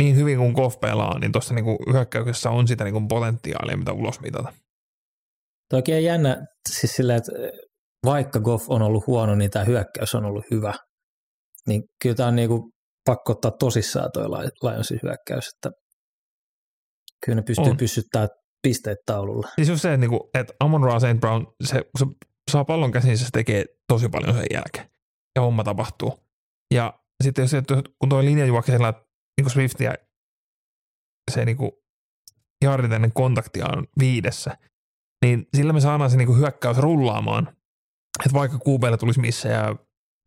niin hyvin kuin Goff pelaa, niin tuossa niinku hyökkäyksessä on sitä niinku potentiaalia, mitä ulos mitata. Toki on jännä, siis silleen, että vaikka Goff on ollut huono, niin tämä hyökkäys on ollut hyvä. Niin kyllä tämä on niinku pakko ottaa tosissaan toi Lionsin hyökkäys, että kyllä ne pystyy On. pysyttämään pisteet taululla. Siis just se, että, niinku, että Amon Ra St. Brown, se, se saa pallon käsiin, se tekee tosi paljon sen jälkeen. Ja homma tapahtuu. Ja sitten jos, kun tuo linja juoksee sillä niin Swift ja se niinku jardit ennen kontaktia on viidessä, niin sillä me saadaan se niinku hyökkäys rullaamaan. Että vaikka QBlle tulisi missä ja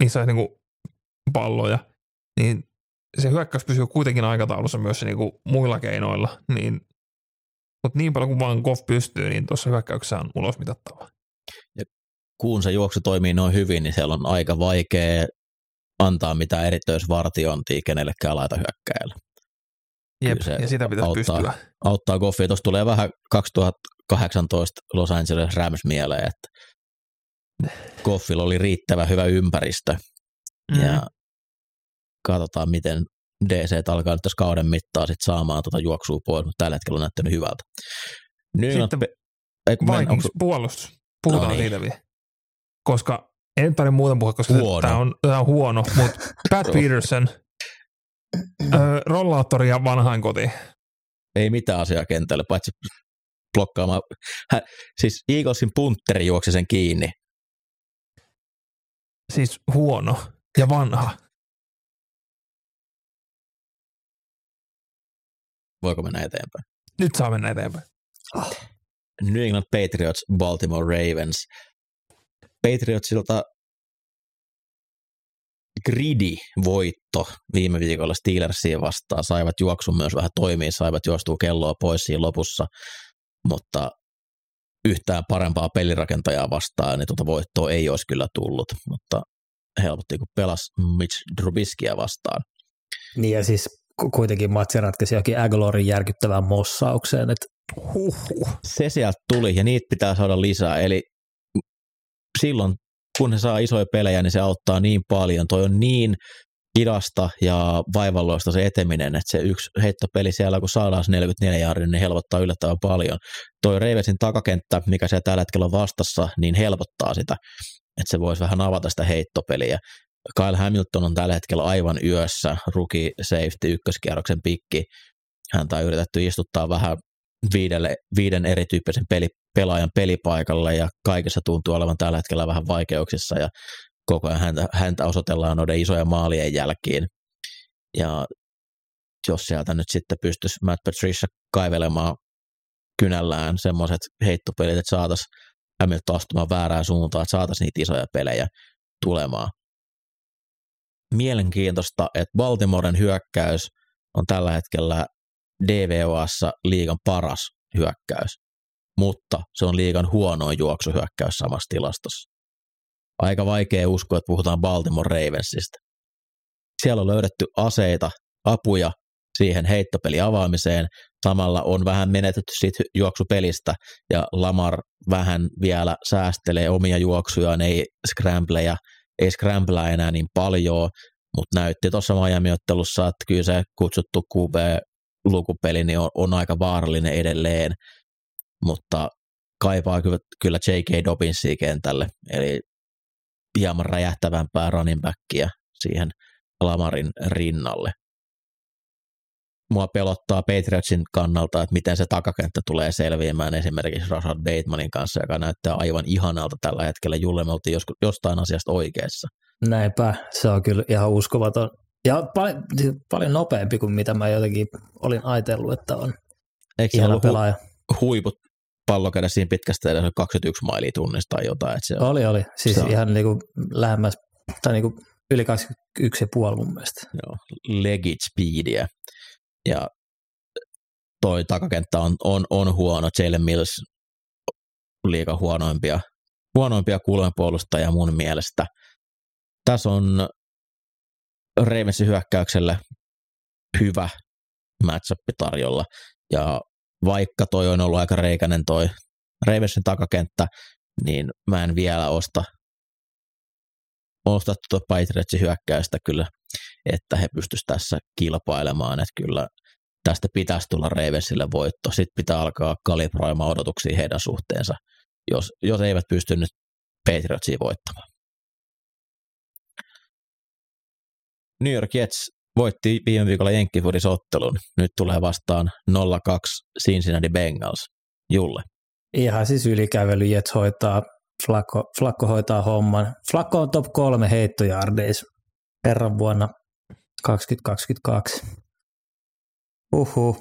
missä niinku palloja, niin se hyökkäys pysyy kuitenkin aikataulussa myös se niinku muilla keinoilla, niin mutta niin paljon kuin vaan Goff pystyy, niin tuossa hyökkäyksessä on ulos mitattavaa. kun se juoksu toimii noin hyvin, niin siellä on aika vaikea antaa mitään erityisvartiointia kenellekään laita hyökkäjällä. Jep, se ja sitä pitäisi auttaa. pystyä. Auttaa Goffia. Tuossa tulee vähän 2018 Los Angeles Rams mieleen, että Goffilla oli riittävä hyvä ympäristö Mm. ja katsotaan, miten DC alkaa nyt tässä kauden mittaan sit saamaan tuota juoksua pois, mutta tällä hetkellä on näyttänyt hyvältä. Nyt Sitten ei, kun mennään- Vikings onko- puolustus. Puhutaan No niin. siitä vielä. Koska en tarvitse muuta puhua, koska Huono. tämä on, on huono, mutta Pat Peterson, rollaattori ja vanhain koti. ei mitään asiaa kentälle, paitsi blokkaamaan. Hän, siis Eaglesin puntteri juoksi sen kiinni. Siis huono ja vanha. Voiko mennä eteenpäin? Nyt saa mennä eteenpäin. New England Patriots, Baltimore Ravens. Patriotsilta gridi voitto viime viikolla Steelersia vastaan. Saivat juoksun myös vähän toimia, saivat juostua kelloa pois siinä lopussa. mutta yhtään parempaa pelirakentajaa vastaan, niin tuota voittoa ei olisi kyllä tullut, mutta helpotti, kun pelas Mitch Drubiskia vastaan. Niin ja siis kuitenkin matsi ratkaisi jokin Aglorin järkyttävään mossaukseen, että Huhhuh. Se sieltä tuli ja niitä pitää saada lisää, eli silloin kun he saa isoja pelejä, niin se auttaa niin paljon. Toi on niin hidasta ja vaivalloista se eteminen, että se yksi heittopeli siellä, kun saadaan 44 jardin, niin helpottaa yllättävän paljon. Toi Reivesin takakenttä, mikä se tällä hetkellä on vastassa, niin helpottaa sitä, että se voisi vähän avata sitä heittopeliä. Kyle Hamilton on tällä hetkellä aivan yössä, rookie safety ykköskierroksen pikki. Häntä on yritetty istuttaa vähän viidelle, viiden erityyppisen peli, pelaajan pelipaikalle ja kaikessa tuntuu olevan tällä hetkellä vähän vaikeuksissa ja koko ajan häntä, häntä osoitellaan noiden isoja maalien jälkiin. Ja jos sieltä nyt sitten pystyisi Matt Patricia kaivelemaan kynällään semmoiset heittopelit, että saataisiin Hamilton astumaan väärään suuntaan, että saataisiin niitä isoja pelejä tulemaan. Mielenkiintoista, että Baltimoren hyökkäys on tällä hetkellä DVOassa liigan paras hyökkäys, mutta se on liigan huonoin juoksuhyökkäys samassa tilastossa. Aika vaikea uskoa, että puhutaan Baltimore Ravensista. Siellä on löydetty aseita, apuja siihen heittopeli avaamiseen. Samalla on vähän menetetty siitä juoksupelistä ja Lamar vähän vielä säästelee omia juoksujaan, ei scrambleja, ei scramblea enää niin paljon, mutta näytti tuossa Miami-ottelussa, että kyllä se kutsuttu QB lukupeli niin on, on aika vaarallinen edelleen, mutta kaipaa kyllä, kyllä J.K. Dobbinsia kentälle, eli hieman räjähtävämpää running backia siihen Lamarin rinnalle. Mua pelottaa Patriotsin kannalta, että miten se takakenttä tulee selviämään esimerkiksi Rashad Batemanin kanssa, joka näyttää aivan ihanalta tällä hetkellä. Julle, me oltiin jostain asiasta oikeassa. Näinpä, se on kyllä ihan uskomaton ja paljon, paljon nopeampi kuin mitä mä jotenkin olin ajatellut, että on Eikö ihana pelaaja. Hu- huiput pallokädä siinä pitkästä edessä 21 mailia tunnista tai jotain. Että se on, oli, oli. Siis se ihan niin kuin lähemmäs, tai niin kuin yli 21,5 mun mielestä. Joo, legit speedia. Ja toi takakenttä on, on, on huono. Jalen Mills liikaa huonoimpia, huonoimpia kulmapuolustajia mun mielestä. Tässä on Ravensin hyökkäykselle hyvä matchup tarjolla. Ja vaikka toi on ollut aika reikäinen toi Ravensin takakenttä, niin mä en vielä osta, osta tuota Patriotsin hyökkäystä kyllä, että he pystyisivät tässä kilpailemaan, että kyllä tästä pitäisi tulla Ravensille voitto. Sitten pitää alkaa kalibroimaan odotuksia heidän suhteensa, jos, jos eivät pysty nyt Patriotsia voittamaan. New York Jets voitti viime viikolla ottelun. Nyt tulee vastaan 0-2 Cincinnati Bengals. Julle. Ihan siis ylikävely Jets hoitaa, Flacco, Flacco hoitaa homman. Flacco on top kolme heittojardeis kerran vuonna 2022. Uhu.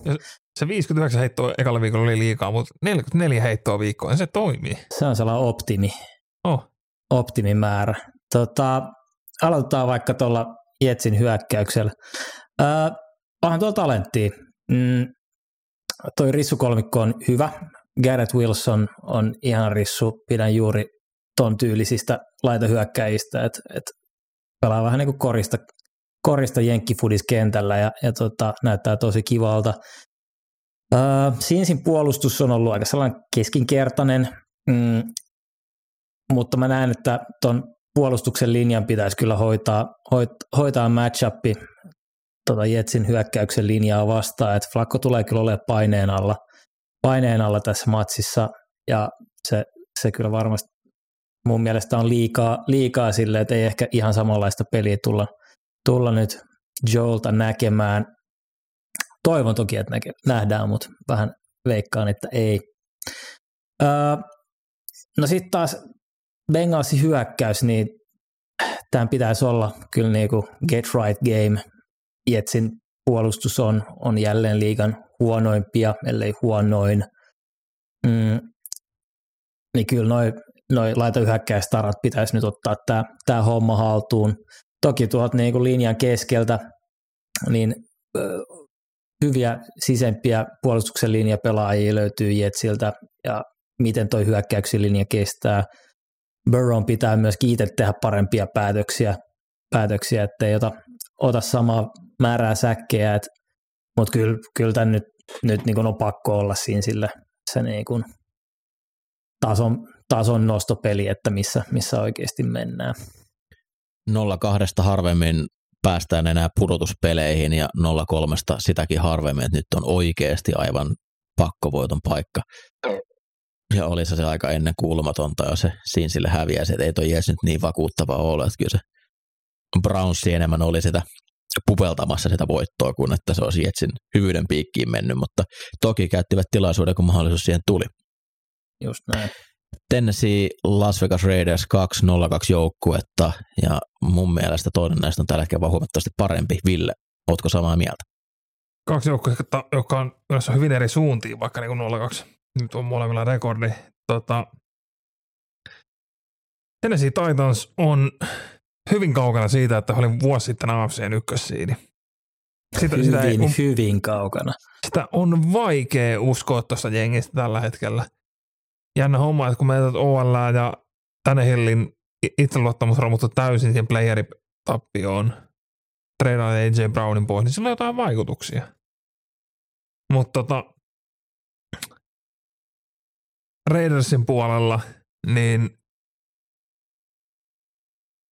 Se 59 heittoa ekalla viikolla oli liikaa, mutta 44 heittoa viikkoon, se toimii. Se on sellainen optimi. Oh. Optimimäärä. Tota, aloitetaan vaikka tuolla Jetsin hyökkäyksellä. Öö, onhan tuolla talenttia. Mm, toi rissukolmikko on hyvä. Garrett Wilson on ihan rissu. Pidän juuri ton tyylisistä laitohyökkäjistä, että et pelaa vähän niin kuin korista, korista jenkkifudis kentällä ja, ja tota, näyttää tosi kivalta. Öö, Sinsin puolustus on ollut aika sellainen keskinkertainen, mm, mutta mä näen, että ton puolustuksen linjan pitäisi kyllä hoitaa, hoit, hoitaa matchupi tota Jetsin hyökkäyksen linjaa vastaan, että Flakko tulee kyllä olemaan paineen alla, paineen alla tässä matsissa ja se, se kyllä varmasti mun mielestä on liikaa, liikaa sille, että ei ehkä ihan samanlaista peliä tulla, tulla nyt Joelta näkemään. Toivon toki, että näke, nähdään, mutta vähän veikkaan, että ei. Öö, no sitten taas Bengalsin hyökkäys, niin tämän pitäisi olla kyllä niin kuin get right game. Jetsin puolustus on, on jälleen liigan huonoimpia, ellei huonoin. Mm, niin kyllä noin noi laitohyökkäistarat pitäisi nyt ottaa tämä, tämä homma haltuun. Toki tuolta niin kuin linjan keskeltä, niin hyviä sisempiä puolustuksen linjapelaajia löytyy Jetsiltä ja miten toi hyökkäyksen linja kestää. Burrow pitää myös itse tehdä parempia päätöksiä, päätöksiä ettei ota, ota samaa määrää säkkejä, mutta kyllä, kyllä tämän nyt, nyt niin on pakko olla siinä sille se niin kuin tason, tason nostopeli, että missä, missä oikeasti mennään. 0-2 harvemmin päästään enää pudotuspeleihin ja 0-3 sitäkin harvemmin, että nyt on oikeasti aivan pakkovoiton paikka. Ja oli se, se aika ennen kuulumatonta, jos se sille häviäisi, että ei toi jees nyt niin vakuuttava ole, että kyllä se Brownsi enemmän oli sitä pupeltamassa sitä voittoa, kuin että se olisi Jetsin hyvyyden piikkiin mennyt, mutta toki käyttivät tilaisuuden, kun mahdollisuus siihen tuli. Just näin. Tennessee Las Vegas Raiders 2-0-2 joukkuetta ja mun mielestä toinen näistä on tällä hetkellä huomattavasti parempi. Ville, ootko samaa mieltä? Kaksi joukkuetta, joka on myös hyvin eri suuntiin, vaikka niin 0-2. Nyt on molemmilla rekordi. Tota, Tennessee Titans on hyvin kaukana siitä, että olin vuosi sitten AFCn ykkössiini. Sitä, hyvin, sitä ei, hyvin kaukana. Sitä on vaikea uskoa tuosta jengistä tällä hetkellä – jännä homma, että kun meidät OL ja Hillin itseluottamus romuttu täysin siihen playeritappioon, treenaan AJ Brownin pois, niin sillä on jotain vaikutuksia. Mutta tota, Raidersin puolella, niin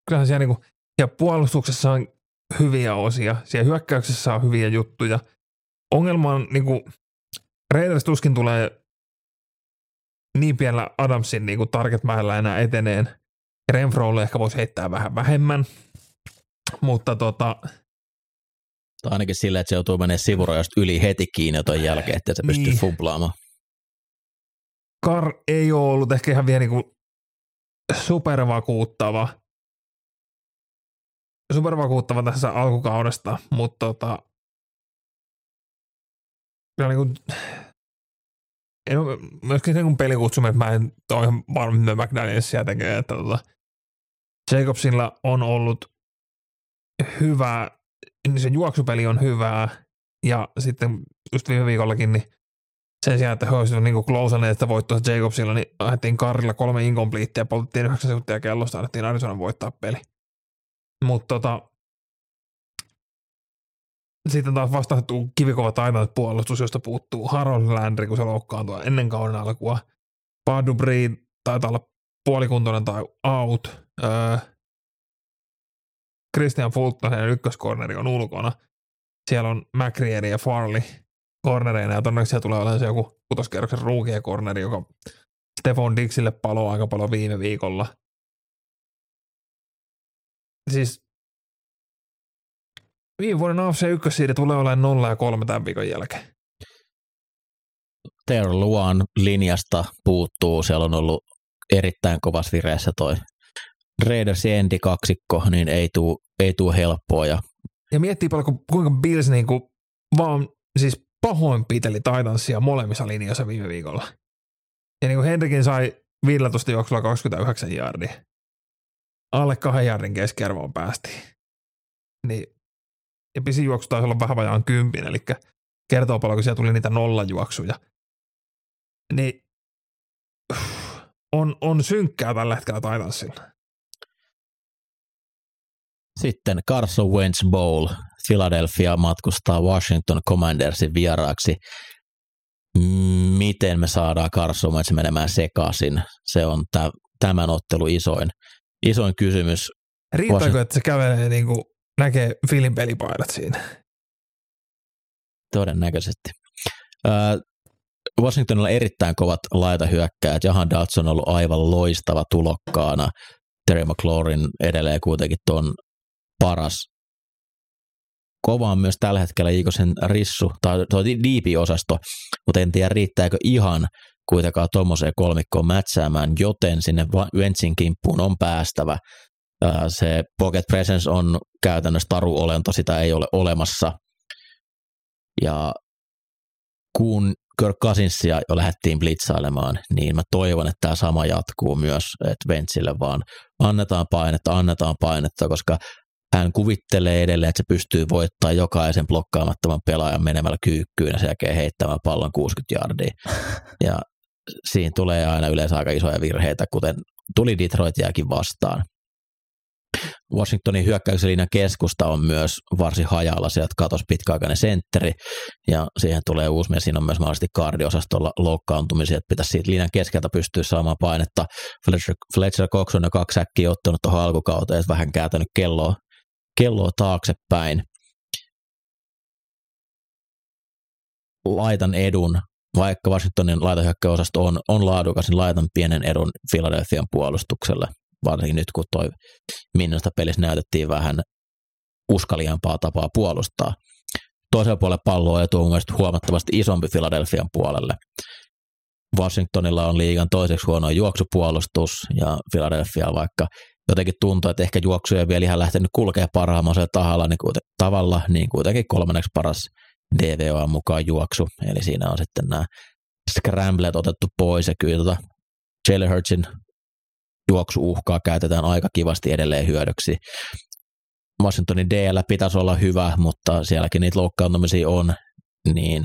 kyllähän siellä niinku, ja puolustuksessa on hyviä osia, siellä hyökkäyksessä on hyviä juttuja. Ongelma on niinku, Raiders tuskin tulee niin pienellä Adamsin niin kuin target enää eteneen. Renfrolle ehkä voisi heittää vähän vähemmän, mutta tota, tai ainakin sillä, että se joutuu menemään sivurajasta yli heti kiinni ton jälkeen, että se pystyy niin. fumblaamaan. Kar ei ole ollut ehkä ihan vielä niinku supervakuuttava, supervakuuttava tässä alkukaudesta, mutta tota, niinku, en ole myöskin sen kun pelikutsumme, että mä en ole ihan varma, mitä McDanielsia tekee, että tota, Jacobsilla on ollut hyvä, niin se juoksupeli on hyvää, ja sitten just viime viikollakin, niin sen sijaan, että he olisivat niin closeaneet että voittoa Jacobsilla, niin ajettiin Karilla kolme incompletea ja poltettiin 9 sekuntia kellosta, annettiin Arizona voittaa peli. Mutta tota, sitten taas vastattu kivikova taitanut puolustus, josta puuttuu Harold Landry, kun se loukkaantuu ennen kauden alkua. Padubri taitaa olla puolikuntoinen tai out. Öö, Christian Fulton, ykköskorneri, on ulkona. Siellä on McRieri ja Farley cornereina, ja todennäköisesti tulee olemaan se joku kutoskerroksen ruukia corneri, joka Stefan Dixille palo aika paljon viime viikolla. Siis Viime vuoden AFC 1 tulee olemaan 0 ja 3 tämän viikon jälkeen. Taylor Luan linjasta puuttuu. Siellä on ollut erittäin kovas vireessä toi Raiders Endi kaksikko, niin ei tuu, ei tuu helppoa. Ja, ja miettii paljon, kuinka Bills niinku vaan siis pahoinpiteli Titansia molemmissa linjoissa viime viikolla. Ja niin kuin Henrikin sai 15 juoksulla 29 jardia. Alle kahden jardin keskiarvoon päästiin. Niin ja pisin juoksu taisi olla vähän vajaan kympin, eli kertoo paljon, kun siellä tuli niitä nollajuoksuja. Niin on, on synkkää tällä hetkellä Titansilla. Sitten Carson Wentz Bowl. Philadelphia matkustaa Washington Commandersin vieraaksi. Miten me saadaan Carson Wentz menemään sekaisin? Se on tämän ottelu isoin, isoin kysymys. Riittääkö, että se kävelee niin kuin näkee filin pelipaidat siinä. Todennäköisesti. Washingtonilla on erittäin kovat laitahyökkäät. Jahan Dodson on ollut aivan loistava tulokkaana. Terry McLaurin edelleen kuitenkin tuon paras. Kova on myös tällä hetkellä Iikosen rissu, tai tuo DP-osasto, mutta en tiedä riittääkö ihan kuitenkaan tuommoiseen kolmikkoon mätsäämään, joten sinne Wentzin kimppuun on päästävä se pocket presence on käytännössä taruolento, sitä ei ole olemassa. Ja kun Kirk Cousinsia jo lähdettiin blitzailemaan, niin mä toivon, että tämä sama jatkuu myös, että Ventsille vaan annetaan painetta, annetaan painetta, koska hän kuvittelee edelleen, että se pystyy voittamaan jokaisen blokkaamattoman pelaajan menemällä kyykkyyn ja sen jälkeen heittämään pallon 60 yardia. Ja siinä tulee aina yleensä aika isoja virheitä, kuten tuli Detroitiakin vastaan. Washingtonin hyökkäyksen linjan keskusta on myös varsin hajalla, sieltä katosi pitkäaikainen sentteri, ja siihen tulee uusi mies, siinä on myös mahdollisesti kardiosastolla loukkaantumisia, että pitäisi siitä linjan keskeltä pystyä saamaan painetta. Fletcher, Fletcher Cox on jo kaksi säkkiä ottanut tuohon alkukauteen, ja vähän kääntänyt kelloa, kelloa taaksepäin. Laitan edun, vaikka Washingtonin laitahyökkäosasto on, on laadukas, niin laitan pienen edun Philadelphian puolustukselle – varsinkin nyt kun toi Minnosta pelissä näytettiin vähän uskaliampaa tapaa puolustaa. Toisella puolella palloa etu on mielestäni huomattavasti isompi Philadelphian puolelle. Washingtonilla on liigan toiseksi huono juoksupuolustus ja Philadelphia vaikka jotenkin tuntuu, että ehkä juoksu ei vielä ihan lähtenyt kulkea parhaimmalla tahalla, niin kuten, tavalla, niin kuitenkin kolmanneksi paras DVO mukaan juoksu, eli siinä on sitten nämä scramblet otettu pois ja kyllä tota Jalen Hurtsin juoksuuhkaa käytetään aika kivasti edelleen hyödyksi. Washingtonin DL pitäisi olla hyvä, mutta sielläkin niitä loukkaantumisia on, niin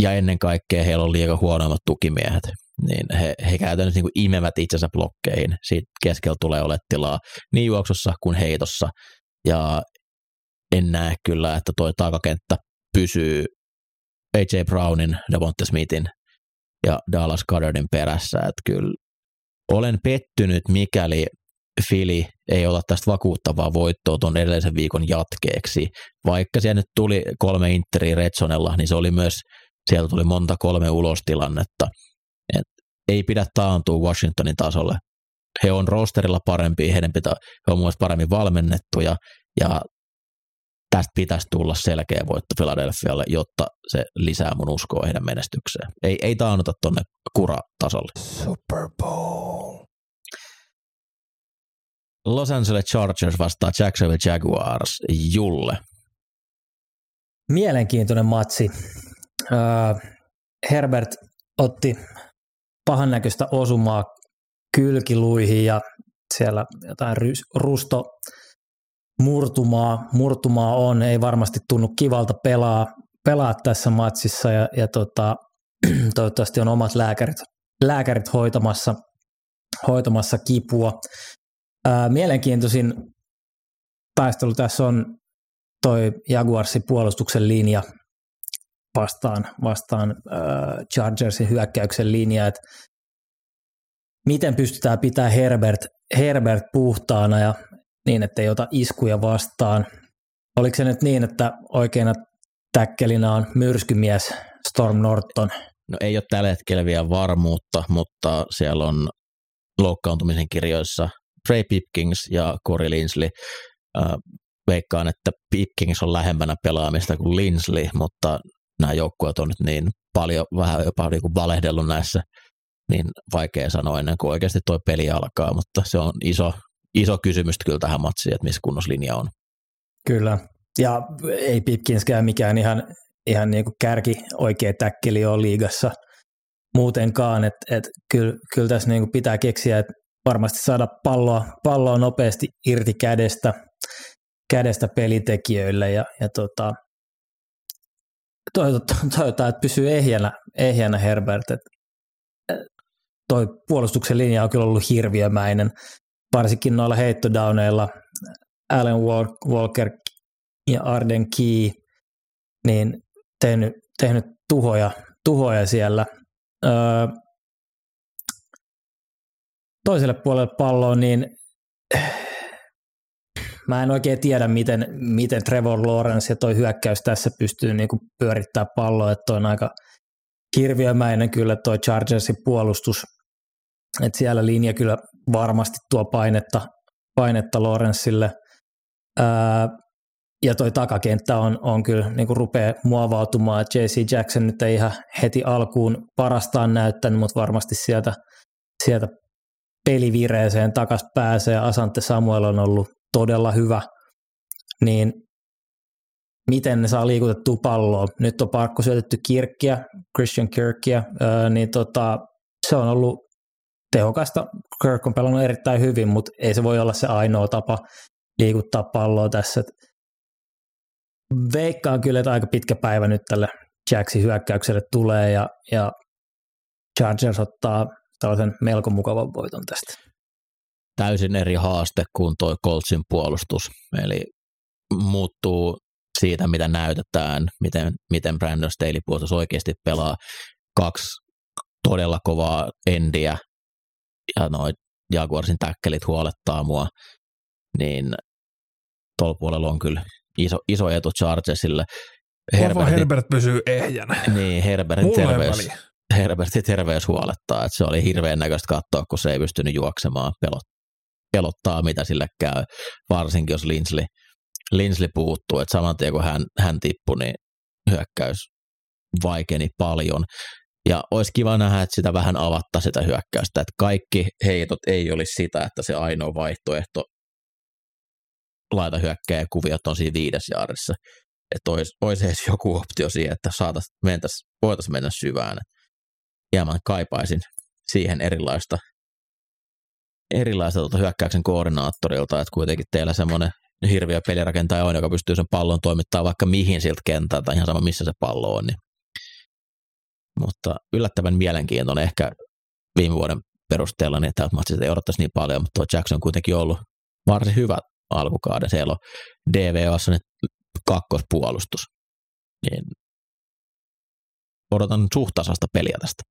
ja ennen kaikkea heillä on liian huonoimmat tukimiehet, niin he, he käytännössä niin imevät itsensä blokkeihin. Siitä keskellä tulee ole tilaa niin juoksussa kuin heitossa, ja en näe kyllä, että toi takakenttä pysyy AJ Brownin, Devonta Smithin ja Dallas Goddardin perässä, että kyllä olen pettynyt, mikäli Fili ei ota tästä vakuuttavaa voittoa tuon edellisen viikon jatkeeksi. Vaikka siellä nyt tuli kolme Interi Redsonella, niin se oli myös, sieltä tuli monta kolme ulostilannetta. Et ei pidä taantua Washingtonin tasolle. He on rosterilla parempi, heidän pitää, he on mun paremmin valmennettuja ja tästä pitäisi tulla selkeä voitto Philadelphialle, jotta se lisää mun uskoa heidän menestykseen. Ei, ei taannuta tuonne kura-tasolle. Super Bowl. Los Angeles Chargers vastaa Jacksonville Jaguars. Julle. Mielenkiintoinen matsi. Herbert otti pahan näköistä osumaa kylkiluihin ja siellä jotain rusto murtumaa, murtumaa on, ei varmasti tunnu kivalta pelaa, pelaa tässä matsissa ja, ja tota, toivottavasti on omat lääkärit, lääkärit hoitamassa, hoitamassa kipua. Ää, mielenkiintoisin taistelu tässä on toi Jaguarsin puolustuksen linja vastaan, vastaan äh, Chargersin hyökkäyksen linja, että miten pystytään pitämään Herbert, Herbert puhtaana ja niin, että ei ota iskuja vastaan. Oliko se nyt niin, että oikeana täkkelinä on myrskymies Storm Norton? No ei ole tällä hetkellä vielä varmuutta, mutta siellä on loukkaantumisen kirjoissa Trey Pipkins ja Corey Linsley. Äh, veikkaan, että Pipkins on lähempänä pelaamista kuin Linsley, mutta nämä joukkueet on nyt niin paljon vähän jopa niin kuin valehdellut näissä, niin vaikea sanoa ennen kuin oikeasti tuo peli alkaa, mutta se on iso, iso kysymys kyllä tähän matsiin, että missä kunnoslinja on. Kyllä, ja ei Pipkinskään mikään ihan, ihan niin kuin kärki oikea täkkeli ole liigassa muutenkaan, että et kyllä, kyllä tässä niin kuin pitää keksiä, että varmasti saada palloa, palloa nopeasti irti kädestä, kädestä pelitekijöille ja, ja tota, toivotaan, että pysyy ehjänä, ehjänä Herbert. että toi puolustuksen linja on kyllä ollut hirviömäinen varsinkin noilla heittodowneilla Allen Walker ja Arden Key, niin tehnyt, tehnyt tuhoja, tuhoja siellä. Öö, toiselle puolelle palloa, niin mä en oikein tiedä, miten, miten Trevor Lawrence ja toi hyökkäys tässä pystyy niinku pyörittämään palloa, että on aika hirviömäinen kyllä toi Chargersin puolustus, että siellä linja kyllä varmasti tuo painetta, painetta Lorenzille. Ää, ja toi takakenttä on, on kyllä niin kuin rupeaa muovautumaan. JC Jackson nyt ei ihan heti alkuun parastaan näyttänyt, mutta varmasti sieltä, sieltä pelivireeseen takas pääsee. Asante Samuel on ollut todella hyvä. Niin miten ne saa liikutettua palloa. Nyt on pakko syötetty Kirkkiä, Christian Kirkkiä, niin tota, se on ollut tehokasta. Kirk on pelannut erittäin hyvin, mutta ei se voi olla se ainoa tapa liikuttaa palloa tässä. Veikkaan kyllä, että aika pitkä päivä nyt tälle Jacksin hyökkäykselle tulee ja, ja Chargers ottaa tällaisen melko mukavan voiton tästä. Täysin eri haaste kuin tuo Coltsin puolustus, eli muuttuu siitä, mitä näytetään, miten, miten Brandon Staley puolustus oikeasti pelaa. Kaksi todella kovaa endiä ja noin Jaguarsin täkkelit huolettaa mua, niin tuolla puolella on kyllä iso, iso etu Chargersille. Herbert, Herbert pysyy ehjänä. Niin, Herbertin terveys, Herbertin terveys huolettaa, että se oli hirveän näköistä katsoa, kun se ei pystynyt juoksemaan, pelot, pelottaa mitä sille käy, varsinkin jos Linsley, Linsley puuttuu, että saman tien kun hän, hän tippui, niin hyökkäys vaikeni paljon. Ja olisi kiva nähdä, että sitä vähän avatta sitä hyökkäystä, että kaikki heitot ei olisi sitä, että se ainoa vaihtoehto laita hyökkäjä kuviot on siinä viides jaarissa. Että olisi, olisi edes joku optio siihen, että voitaisiin mennä syvään. Hieman kaipaisin siihen erilaista, erilaista tuota hyökkäyksen koordinaattorilta, että kuitenkin teillä semmoinen hirviö pelirakentaja on, joka pystyy sen pallon toimittamaan vaikka mihin siltä kentältä, ihan sama missä se pallo on, niin mutta yllättävän mielenkiintoinen ehkä viime vuoden perusteella, niin että matsit ei odottaisi niin paljon, mutta tuo Jackson on kuitenkin ollut varsin hyvä alkukauden. Siellä on DVOssa nyt kakkospuolustus. Niin odotan suhtasasta peliä tästä.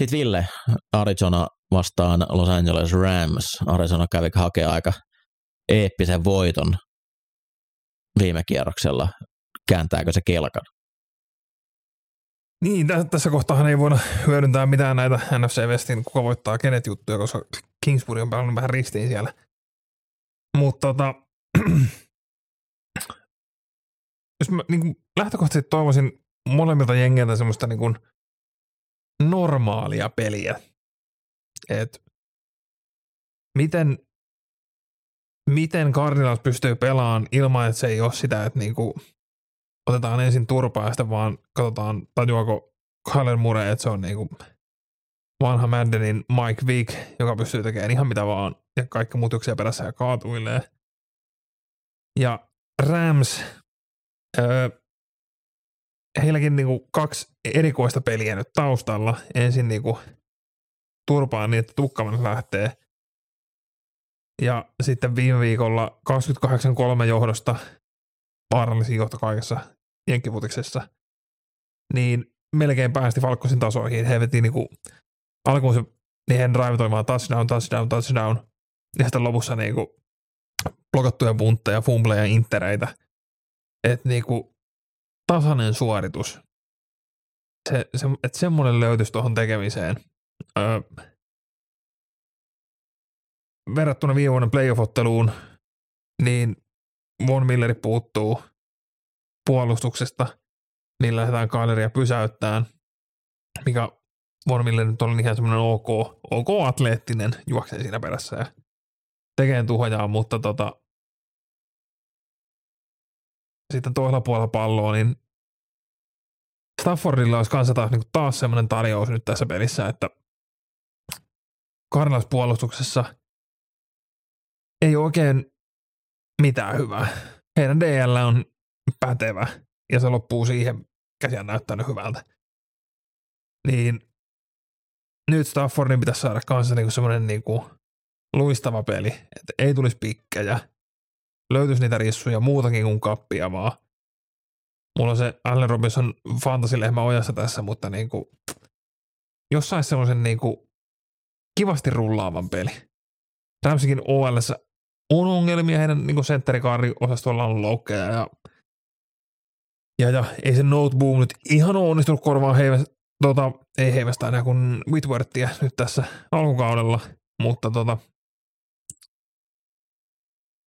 Sitten Ville, Arizona vastaan Los Angeles Rams. Arizona kävi hakea aika eeppisen voiton viime kierroksella. Kääntääkö se kelkan? Niin, tässä kohtaa ei voida hyödyntää mitään näitä NFC Westin kuka voittaa kenet juttuja, koska Kingsbury on pelannut vähän ristiin siellä. Mutta tota, jos mä niin kuin lähtökohtaisesti toivoisin molemmilta jengeiltä semmoista niin kuin normaalia peliä. Et miten, miten Cardinals pystyy pelaamaan ilman, että se ei ole sitä, että niin kuin otetaan ensin turpaa ja sitten vaan katsotaan, tajuako Kyler Murray, että se on niin kuin vanha Maddenin Mike Vick, joka pystyy tekemään ihan mitä vaan ja kaikki muut perässä ja kaatuilee. Ja Rams, öö, heilläkin niinku kaksi erikoista peliä nyt taustalla. Ensin niinku turpaan niin, että tukkaman lähtee. Ja sitten viime viikolla 28-3 johdosta vaarallisin johto kaikessa jenkkifutiksessa. Niin melkein päästi Falkkosin tasoihin. He veti niinku, alkuun se niihin drive toimimaan touchdown, touchdown, touchdown. Ja sitten lopussa niinku blokattuja puntteja, fumbleja, intereitä. Että niinku tasainen suoritus. Se, se, että semmoinen löytyisi tuohon tekemiseen. Öö, verrattuna viime vuoden playoff-otteluun, niin Von Milleri puuttuu puolustuksesta, millä lähdetään Kaileria pysäyttää, mikä Von Miller nyt on ihan semmoinen ok, ok atleettinen, juoksee siinä perässä ja tekee tuhojaa, mutta tota, sitten toisella puolella palloa, niin Staffordilla olisi kanssa taas, niin taas semmoinen tarjous nyt tässä pelissä, että Cardinals puolustuksessa ei oikein mitään hyvää. Heidän DL on pätevä ja se loppuu siihen, käsi on näyttänyt hyvältä. Niin nyt Staffordin pitäisi saada kanssa niinku semmoinen niinku luistava peli, että ei tulisi pikkejä, löytyisi niitä rissuja muutakin kuin kappia vaan. Mulla on se Allen Robinson fantasilehmä ojassa tässä, mutta niinku, jos saisi semmoisen niinku kivasti rullaavan peli. Ramsikin OL on ongelmia, heidän niinku sentterikaariosastolla on loukkeja ja, ja, ja ei se notebook nyt ihan ole onnistunut korvaan heivä, tota, ei heivästä enää kuin Whitworthia nyt tässä alkukaudella, mutta tota,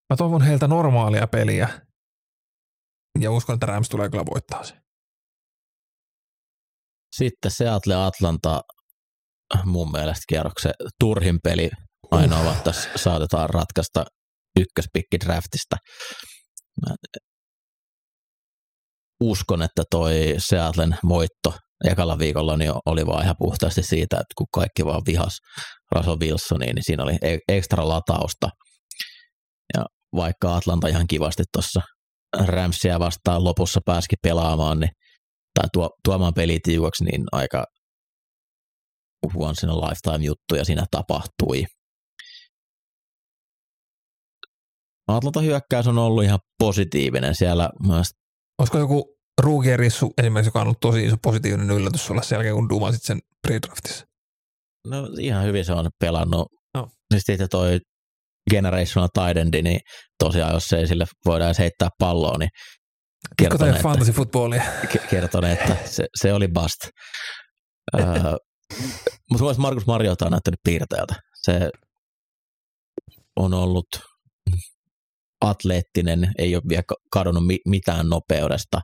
Mä toivon heiltä normaalia peliä. Ja uskon, että Rams tulee kyllä voittaa se. Sitten Seattle Atlanta mun mielestä kierroksen turhin peli ainoa uh. tässä saatetaan ratkaista ykköspikki draftista. Mä uskon, että toi Seattlen voitto ekalla viikolla niin oli vaan ihan puhtaasti siitä, että kun kaikki vaan vihas Russell Wilsoniin, niin siinä oli e- ekstra latausta – vaikka Atlanta ihan kivasti tuossa Ramsia vastaan lopussa pääski pelaamaan, niin, tai tuo, tuomaan peli tiukaksi, niin aika once in a lifetime juttuja siinä tapahtui. Atlanta hyökkäys on ollut ihan positiivinen siellä. Myös Olisiko joku ruukien rissu esimerkiksi, joka on ollut tosi iso positiivinen yllätys sulle sen jälkeen, kun dumasit sen pre-draftissa? No ihan hyvin se on pelannut. No. Sitten toi generational tight niin tosiaan jos ei sille voida heittää palloa, niin Kertoo että, fantasy footballia. ke- kertonee, että se, se oli bust. öö, mutta mun Markus Mariota on näyttänyt piirteeltä. Se on ollut atleettinen, ei ole vielä ka- kadonnut mi- mitään nopeudesta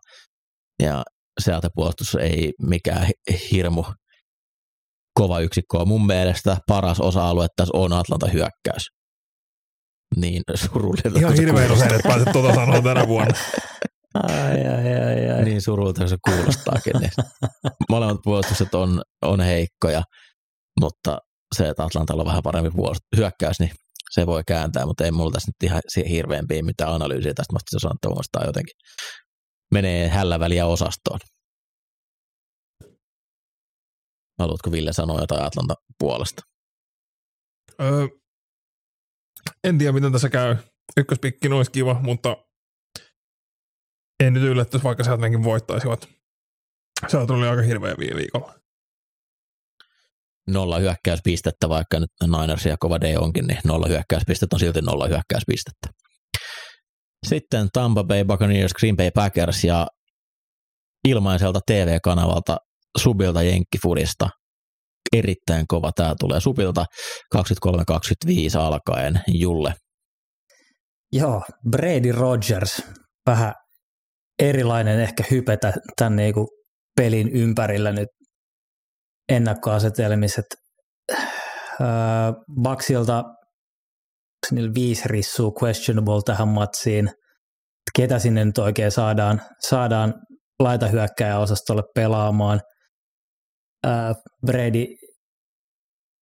ja sieltä puolustus ei mikään hi- hirmu kova yksikkö on. Mun mielestä paras osa-alue tässä on Atlanta hyökkäys. Niin surullinen. Ihan hirveän usein, että pääset tuota sanoa tänä vuonna. Ai, ai, ai, ai. Niin surulta se kuulostaakin. Niin. Molemmat puolustukset on, on heikkoja, mutta se, että Atlantalla on vähän parempi puolustus, hyökkäys, niin se voi kääntää, mutta ei mulla tässä nyt ihan siihen hirveämpiä mitään analyysiä tästä, mutta se sanoo, että jotenkin menee hällä väliä osastoon. Haluatko Ville sanoa jotain Atlanta puolesta? Öö, en tiedä, miten tässä käy. Ykköspikki olisi kiva, mutta en nyt yllättäisi, vaikka sieltä nekin voittaisivat. Sieltä tuli aika hirveä viime viikolla. Nolla hyökkäyspistettä, vaikka nyt Niners ja kova D onkin, niin nolla hyökkäyspistettä on silti nolla hyökkäyspistettä. Sitten Tampa Bay Buccaneers, Green Bay Packers ja ilmaiselta TV-kanavalta Subilta Jenkkifudista. Erittäin kova tämä tulee Subilta 23-25 alkaen Julle. Joo, Brady Rogers, vähän erilainen ehkä hypetä tämän niinku pelin ympärillä nyt ennakkoasetelmiset. Öö, Baksilta viisi rissua questionable tähän matsiin. Ketä sinne nyt oikein saadaan, saadaan laitahyökkäjäosastolle pelaamaan. Brady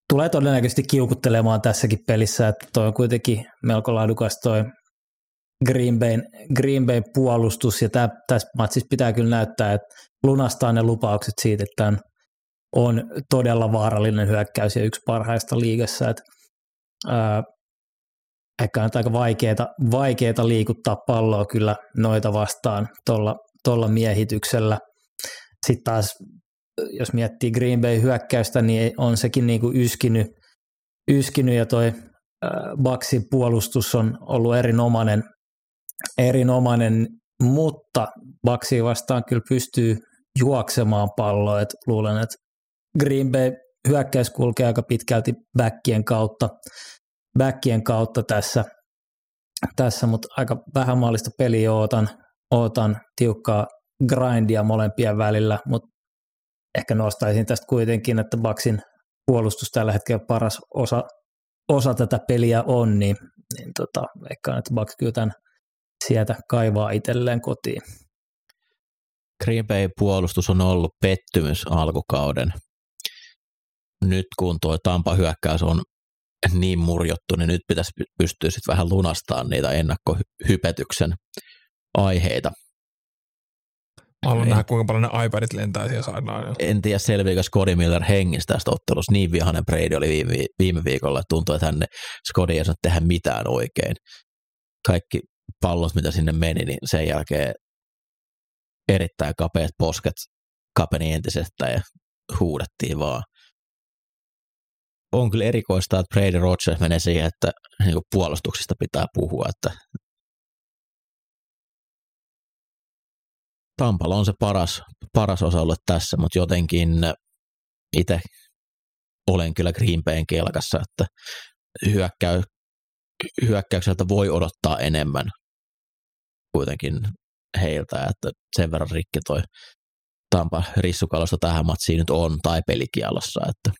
tulee todennäköisesti kiukuttelemaan tässäkin pelissä, että toi on kuitenkin melko laadukas toi Green Bayn, Green Bayn puolustus, ja tää, tässä matsissa pitää kyllä näyttää, että lunastaa ne lupaukset siitä, että tämän on todella vaarallinen hyökkäys ja yksi parhaista liigassa, että ää, ehkä on aika vaikeaa, vaikeaa liikuttaa palloa kyllä noita vastaan tuolla miehityksellä. Sitten taas, jos miettii Green Bay hyökkäystä, niin on sekin niinku yskinyt, yskinyt ja toi Baksin puolustus on ollut erinomainen, erinomainen mutta Baksi vastaan kyllä pystyy juoksemaan palloa, että luulen, että Green Bay hyökkäys kulkee aika pitkälti backien kautta, backien kautta tässä, tässä mutta aika vähän maallista peliä ootan, ootan tiukkaa grindia molempien välillä, mutta ehkä nostaisin tästä kuitenkin, että Baksin puolustus tällä hetkellä paras osa, osa tätä peliä on, niin, niin tota, veikkaan, että Bucks kyllä tämän sieltä kaivaa itselleen kotiin. Green Bay puolustus on ollut pettymys alkukauden. Nyt kun tuo Tampa hyökkäys on niin murjottu, niin nyt pitäisi pystyä sitten vähän lunastamaan niitä ennakkohypetyksen aiheita. Haluan nähdä, kuinka paljon ne iPadit lentää siellä sidelinella. En tiedä selviikö Scotty Miller hengistä tästä ottelusta. Niin vihainen Brady oli viime, viime viikolla, että tuntui, että hän Scotty ei saa tehdä mitään oikein. Kaikki pallot, mitä sinne meni, niin sen jälkeen erittäin kapeat posket kapeni entisestä ja huudettiin vaan. On kyllä erikoista, että Brady Rogers menee siihen, että niin puolustuksista pitää puhua, että Tampalla on se paras, paras osa-alue tässä, mutta jotenkin itse olen kyllä Green Bayn kelkassa, että hyökkäy, hyökkäykseltä voi odottaa enemmän kuitenkin heiltä, että sen verran rikki toi Tampa rissukalosta tähän matsiin nyt on tai pelikielossa, että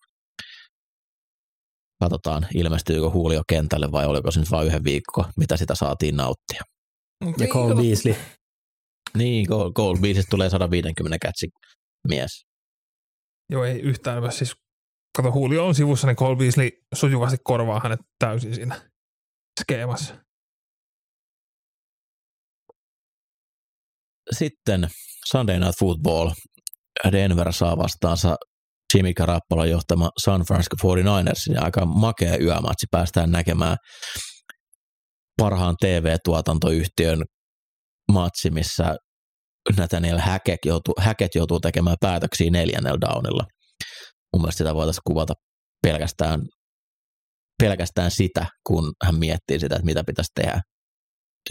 katsotaan ilmestyykö Julio kentälle vai oliko se nyt vain yhden viikko, mitä sitä saatiin nauttia. Ja Cole Beasley. Niin, goal, goal tulee 150 kätsi mies. Joo, ei yhtään. Siis, kato, Julio on sivussa, niin Cole Beasley sujuvasti korvaa hänet täysin siinä skeemassa. Sitten Sunday Night Football. Denver saa vastaansa Jimmy Carappola johtama San Francisco 49ersin ja aika makea yömatsi päästään näkemään parhaan TV-tuotantoyhtiön matsi, missä Nathaniel Hackett joutuu, Hackett joutuu tekemään päätöksiä neljännellä downilla. Mun mielestä sitä voitaisiin kuvata pelkästään, pelkästään sitä, kun hän miettii sitä, että mitä pitäisi tehdä.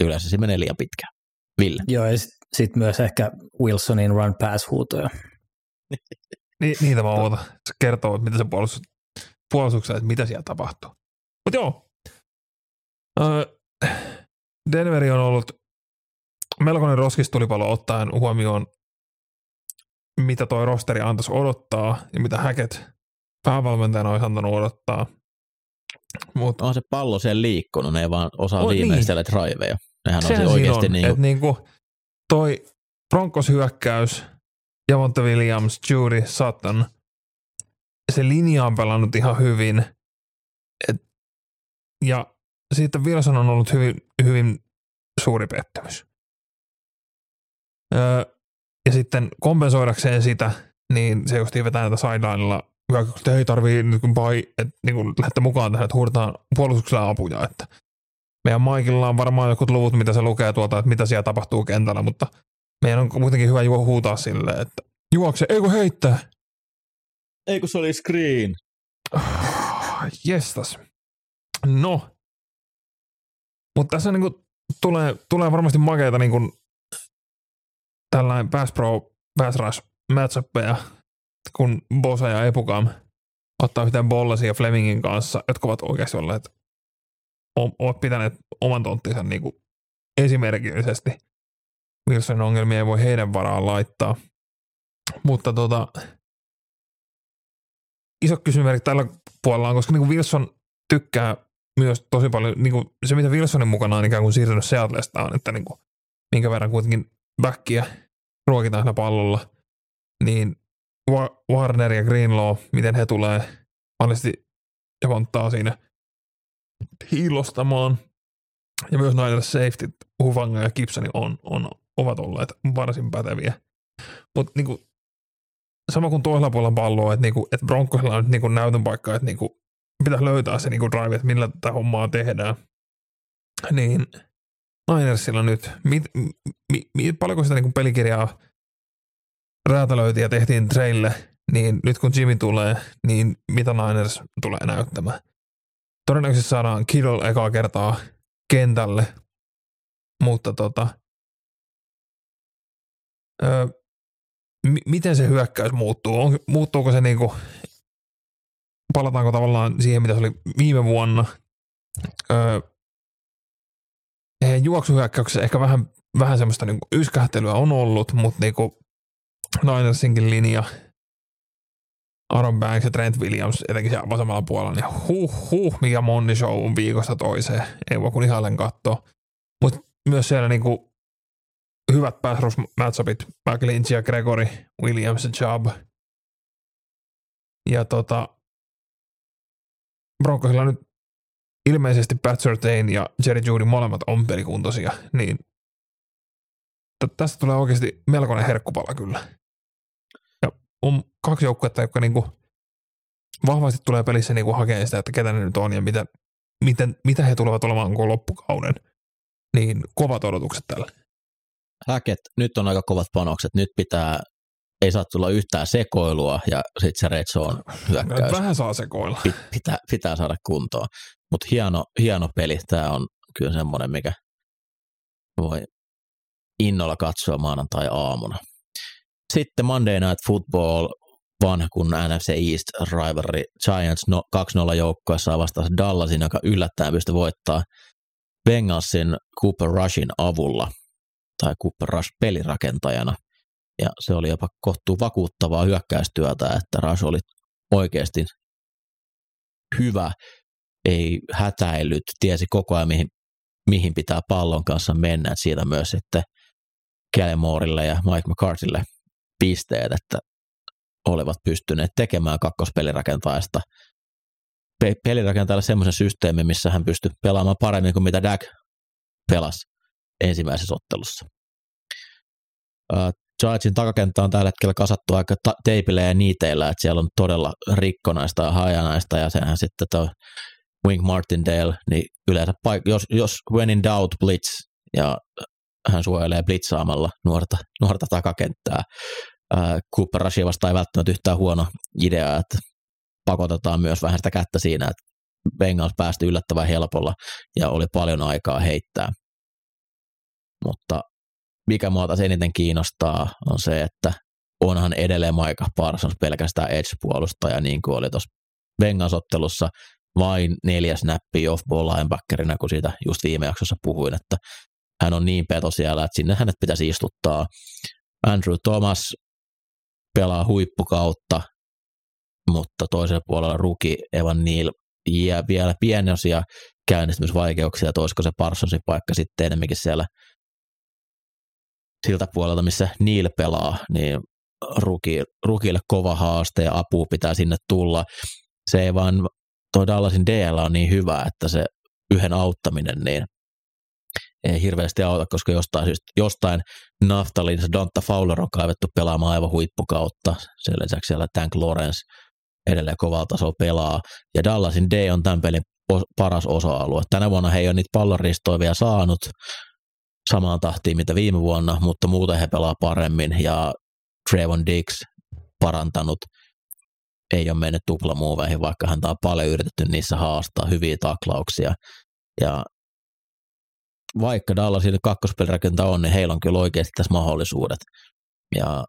Yleensä se menee liian pitkään. Ville. Joo, ja sitten sit myös ehkä Wilsonin run pass huutoja. Ni, niitä mä ootan. Se kertoo, että mitä se puolustus, puolustuksessa, että mitä siellä tapahtuu. Mutta joo, Denveri on ollut melkoinen roskistulipalo ottaen huomioon, mitä toi rosteri antaisi odottaa ja mitä häket päävalmentajana olisi antanut odottaa. Mut, on se pallo siellä liikkunut, ne ei vaan osaa on, viimeistellä niin. driveja. Nehän Sehän on se oikeasti on, niin kuin... niinku toi Broncos hyökkäys, Javonte Williams, Judy, Sutton, se linja on pelannut ihan hyvin. Et, ja sitten Wilson on ollut hyvin, hyvin suuri pettymys. Öö, ja sitten kompensoidakseen sitä, niin se just vetää näitä sidelineilla että ei tarvii nyt kun pai, että niin kun lähdette mukaan tähän, että huudetaan puolustuksella apuja, että meidän Maikilla on varmaan jotkut luvut, mitä se lukee tuolta, että mitä siellä tapahtuu kentällä, mutta meidän on kuitenkin hyvä huutaa silleen, että juokse, ei kun heittää. Ei kun se oli screen. Jestas. No, mutta tässä niinku tulee, tulee varmasti makeita niinku tällainen Pass Pro, Pass Rush matchappeja, kun Bosa ja Epukam ottaa yhteen Bollasin ja Flemingin kanssa, jotka ovat oikeasti olleet, ovat pitäneet oman tonttinsa niinku esimerkillisesti. Wilsonin ongelmia ei voi heidän varaan laittaa. Mutta tota, iso kysymys tällä puolella on, koska niin Wilson tykkää myös tosi paljon, niin kuin se mitä Wilsonin mukana on ikään kuin siirtynyt Seatlesta on, että niin kuin, minkä verran kuitenkin backia ruokitaan sillä pallolla, niin Warner ja Greenlaw, miten he tulee mahdollisesti Javontaa siinä hiilostamaan. Ja myös näitä safety, Hufanga ja Gibsoni on, on, ovat olleet varsin päteviä. Mutta niinku, sama kuin toisella puolella palloa, että niinku, et Broncosilla on nyt niinku näytön paikka, että niinku, pitäisi löytää se niinku drive, että millä tätä hommaa tehdään. Niin Ninersilla nyt, mit, mi, mi, paljonko sitä niinku pelikirjaa räätälöitiin ja tehtiin treille, niin nyt kun Jimmy tulee, niin mitä Niners tulee näyttämään. Todennäköisesti saadaan Kittle ekaa kertaa kentälle, mutta tota, ö, m- miten se hyökkäys muuttuu? On, muuttuuko se niinku palataanko tavallaan siihen, mitä se oli viime vuonna. Öö, juoksuhyökkäyksessä ehkä vähän, vähän semmoista niinku yskähtelyä on ollut, mutta niinku Ninersinkin linja, Aaron Banks ja Trent Williams etenkin siellä vasemmalla puolella, niin huh huh, mikä monni show on viikosta toiseen. Ei voi kun ihailen katsoa. Mutta myös siellä niinku hyvät pass matchupit, McLinch ja Gregory, Williams ja Chubb. Ja tota, Broncosilla nyt ilmeisesti Pat Surtain ja Jerry Judy molemmat on pelikuntoisia, niin t- tästä tulee oikeasti melkoinen herkkupala kyllä. Ja on kaksi joukkuetta, jotka niinku vahvasti tulee pelissä niinku hakemaan sitä, että ketä ne nyt on ja mitä, miten, mitä he tulevat olemaan koko loppukauden. Niin kovat odotukset tällä. Häket, nyt on aika kovat panokset. Nyt pitää ei saa tulla yhtään sekoilua ja sitten se red zone hyökkäys. Vähän saa sekoilla. Pitää, pitää saada kuntoon. Mutta hieno, hieno peli. Tämä on kyllä semmoinen, mikä voi innolla katsoa maanantai-aamuna. Sitten Monday Night Football, vanha kun NFC East rivalry Giants no, 2-0 joukkoessa vastaan Dallasin, joka yllättäen pystyi voittaa Bengalsin Cooper Rushin avulla tai Cooper Rush pelirakentajana – ja se oli jopa kohtuu vakuuttavaa hyökkäystyötä, että Rush oli oikeasti hyvä, ei hätäillyt, tiesi koko ajan mihin, mihin pitää pallon kanssa mennä, että siitä myös sitten Kellemorille ja Mike McCarthylle pisteet, että olivat pystyneet tekemään kakkospelirakentajasta pe- pelirakentajalle semmoisen systeemin, missä hän pystyi pelaamaan paremmin kuin mitä Dak pelasi ensimmäisessä ottelussa. Giantsin takakenttä on tällä hetkellä kasattu aika ta- teipillä ja niiteillä, että siellä on todella rikkonaista ja hajanaista, ja sehän sitten tuo Wink Martindale, niin yleensä paik- jos, jos when in doubt blitz, ja hän suojelee blitzaamalla nuorta, nuorta takakenttää. Ää, Cooper Rashivasta ei välttämättä yhtään huono idea, että pakotetaan myös vähän sitä kättä siinä, että Bengals päästi yllättävän helpolla ja oli paljon aikaa heittää. Mutta mikä mua taas eniten kiinnostaa on se, että onhan edelleen Maika Parsons pelkästään edge-puolustaja, niin kuin oli tuossa Bengals-ottelussa vain neljäs näppi off-ball linebackerina, kun siitä just viime jaksossa puhuin, että hän on niin peto siellä, että sinne hänet pitäisi istuttaa. Andrew Thomas pelaa huippukautta, mutta toisella puolella ruki Evan Neal jää vielä pieni osia käynnistymisvaikeuksia, että olisiko se Parsonsin paikka sitten enemmänkin siellä siltä puolelta, missä Neil pelaa, niin ruki, rukille kova haaste ja apu pitää sinne tulla. Se ei vaan, toi Dallasin DL on niin hyvä, että se yhden auttaminen, niin ei hirveästi auta, koska jostain, syystä, jostain Naftalin Donta Fowler on kaivettu pelaamaan aivan huippukautta. Sen lisäksi siellä Tank Lawrence edelleen kovalla tasolla pelaa. Ja Dallasin D on tämän pelin paras osa-alue. Tänä vuonna he ei ole niitä pallonristoja vielä saanut samaan tahtiin, mitä viime vuonna, mutta muuten he pelaa paremmin ja Trevon Dix parantanut ei ole mennyt tuplamuoveihin, vaikka hän on paljon yritetty niissä haastaa hyviä taklauksia. Ja vaikka Dallasin kakkospelirakenta on, niin heillä on kyllä oikeasti tässä mahdollisuudet. Ja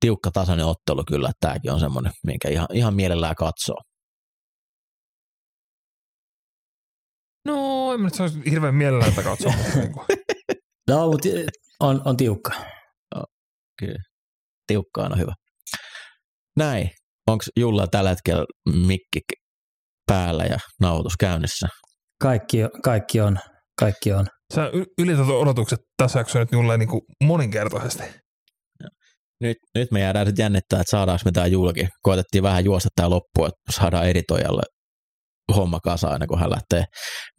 tiukka tasainen ottelu kyllä, että tämäkin on semmoinen, minkä ihan, ihan mielellään katsoo. No, en mä nyt hirveän mielellään tätä katsoa. No, mutta on, on tiukka. Kyllä, tiukka on hyvä. Näin. Onko Julla tällä hetkellä mikki päällä ja nauhoitus käynnissä? Kaikki, kaikki on kaikki on. Sä ylität odotukset tässä jaksossa nyt Julle niin kuin moninkertaisesti. Nyt, nyt me jäädään sitten jännittää, että saadaanko me tämä julki. Koitettiin vähän juosta tämä loppu, että saadaan editoijalle homma kasa ennen kuin hän lähtee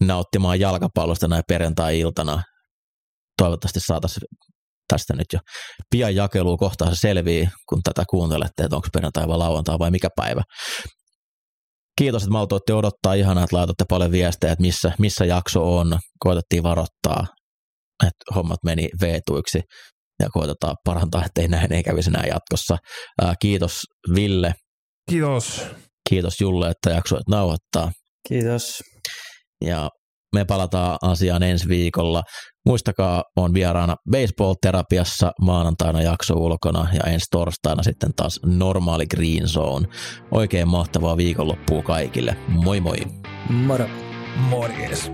nauttimaan jalkapallosta näin perjantai-iltana. Toivottavasti saataisiin tästä nyt jo pian jakelua kohtaa se selvii, kun tätä kuuntelette, että onko perjantai vai lauantai vai mikä päivä kiitos, että maltoitte odottaa. Ihanaa, että laitatte paljon viestejä, että missä, missä jakso on. Koitettiin varoittaa, että hommat meni veetuiksi ja koitetaan parantaa, ettei näin ei kävisi enää jatkossa. Ää, kiitos Ville. Kiitos. Kiitos Julle, että jaksoit nauhoittaa. Kiitos. Ja me palataan asiaan ensi viikolla. Muistakaa, on vieraana baseball-terapiassa maanantaina jakso ulkona ja ensi torstaina sitten taas normaali Green Zone. Oikein mahtavaa viikonloppua kaikille. Moi moi! Moro! Morjes.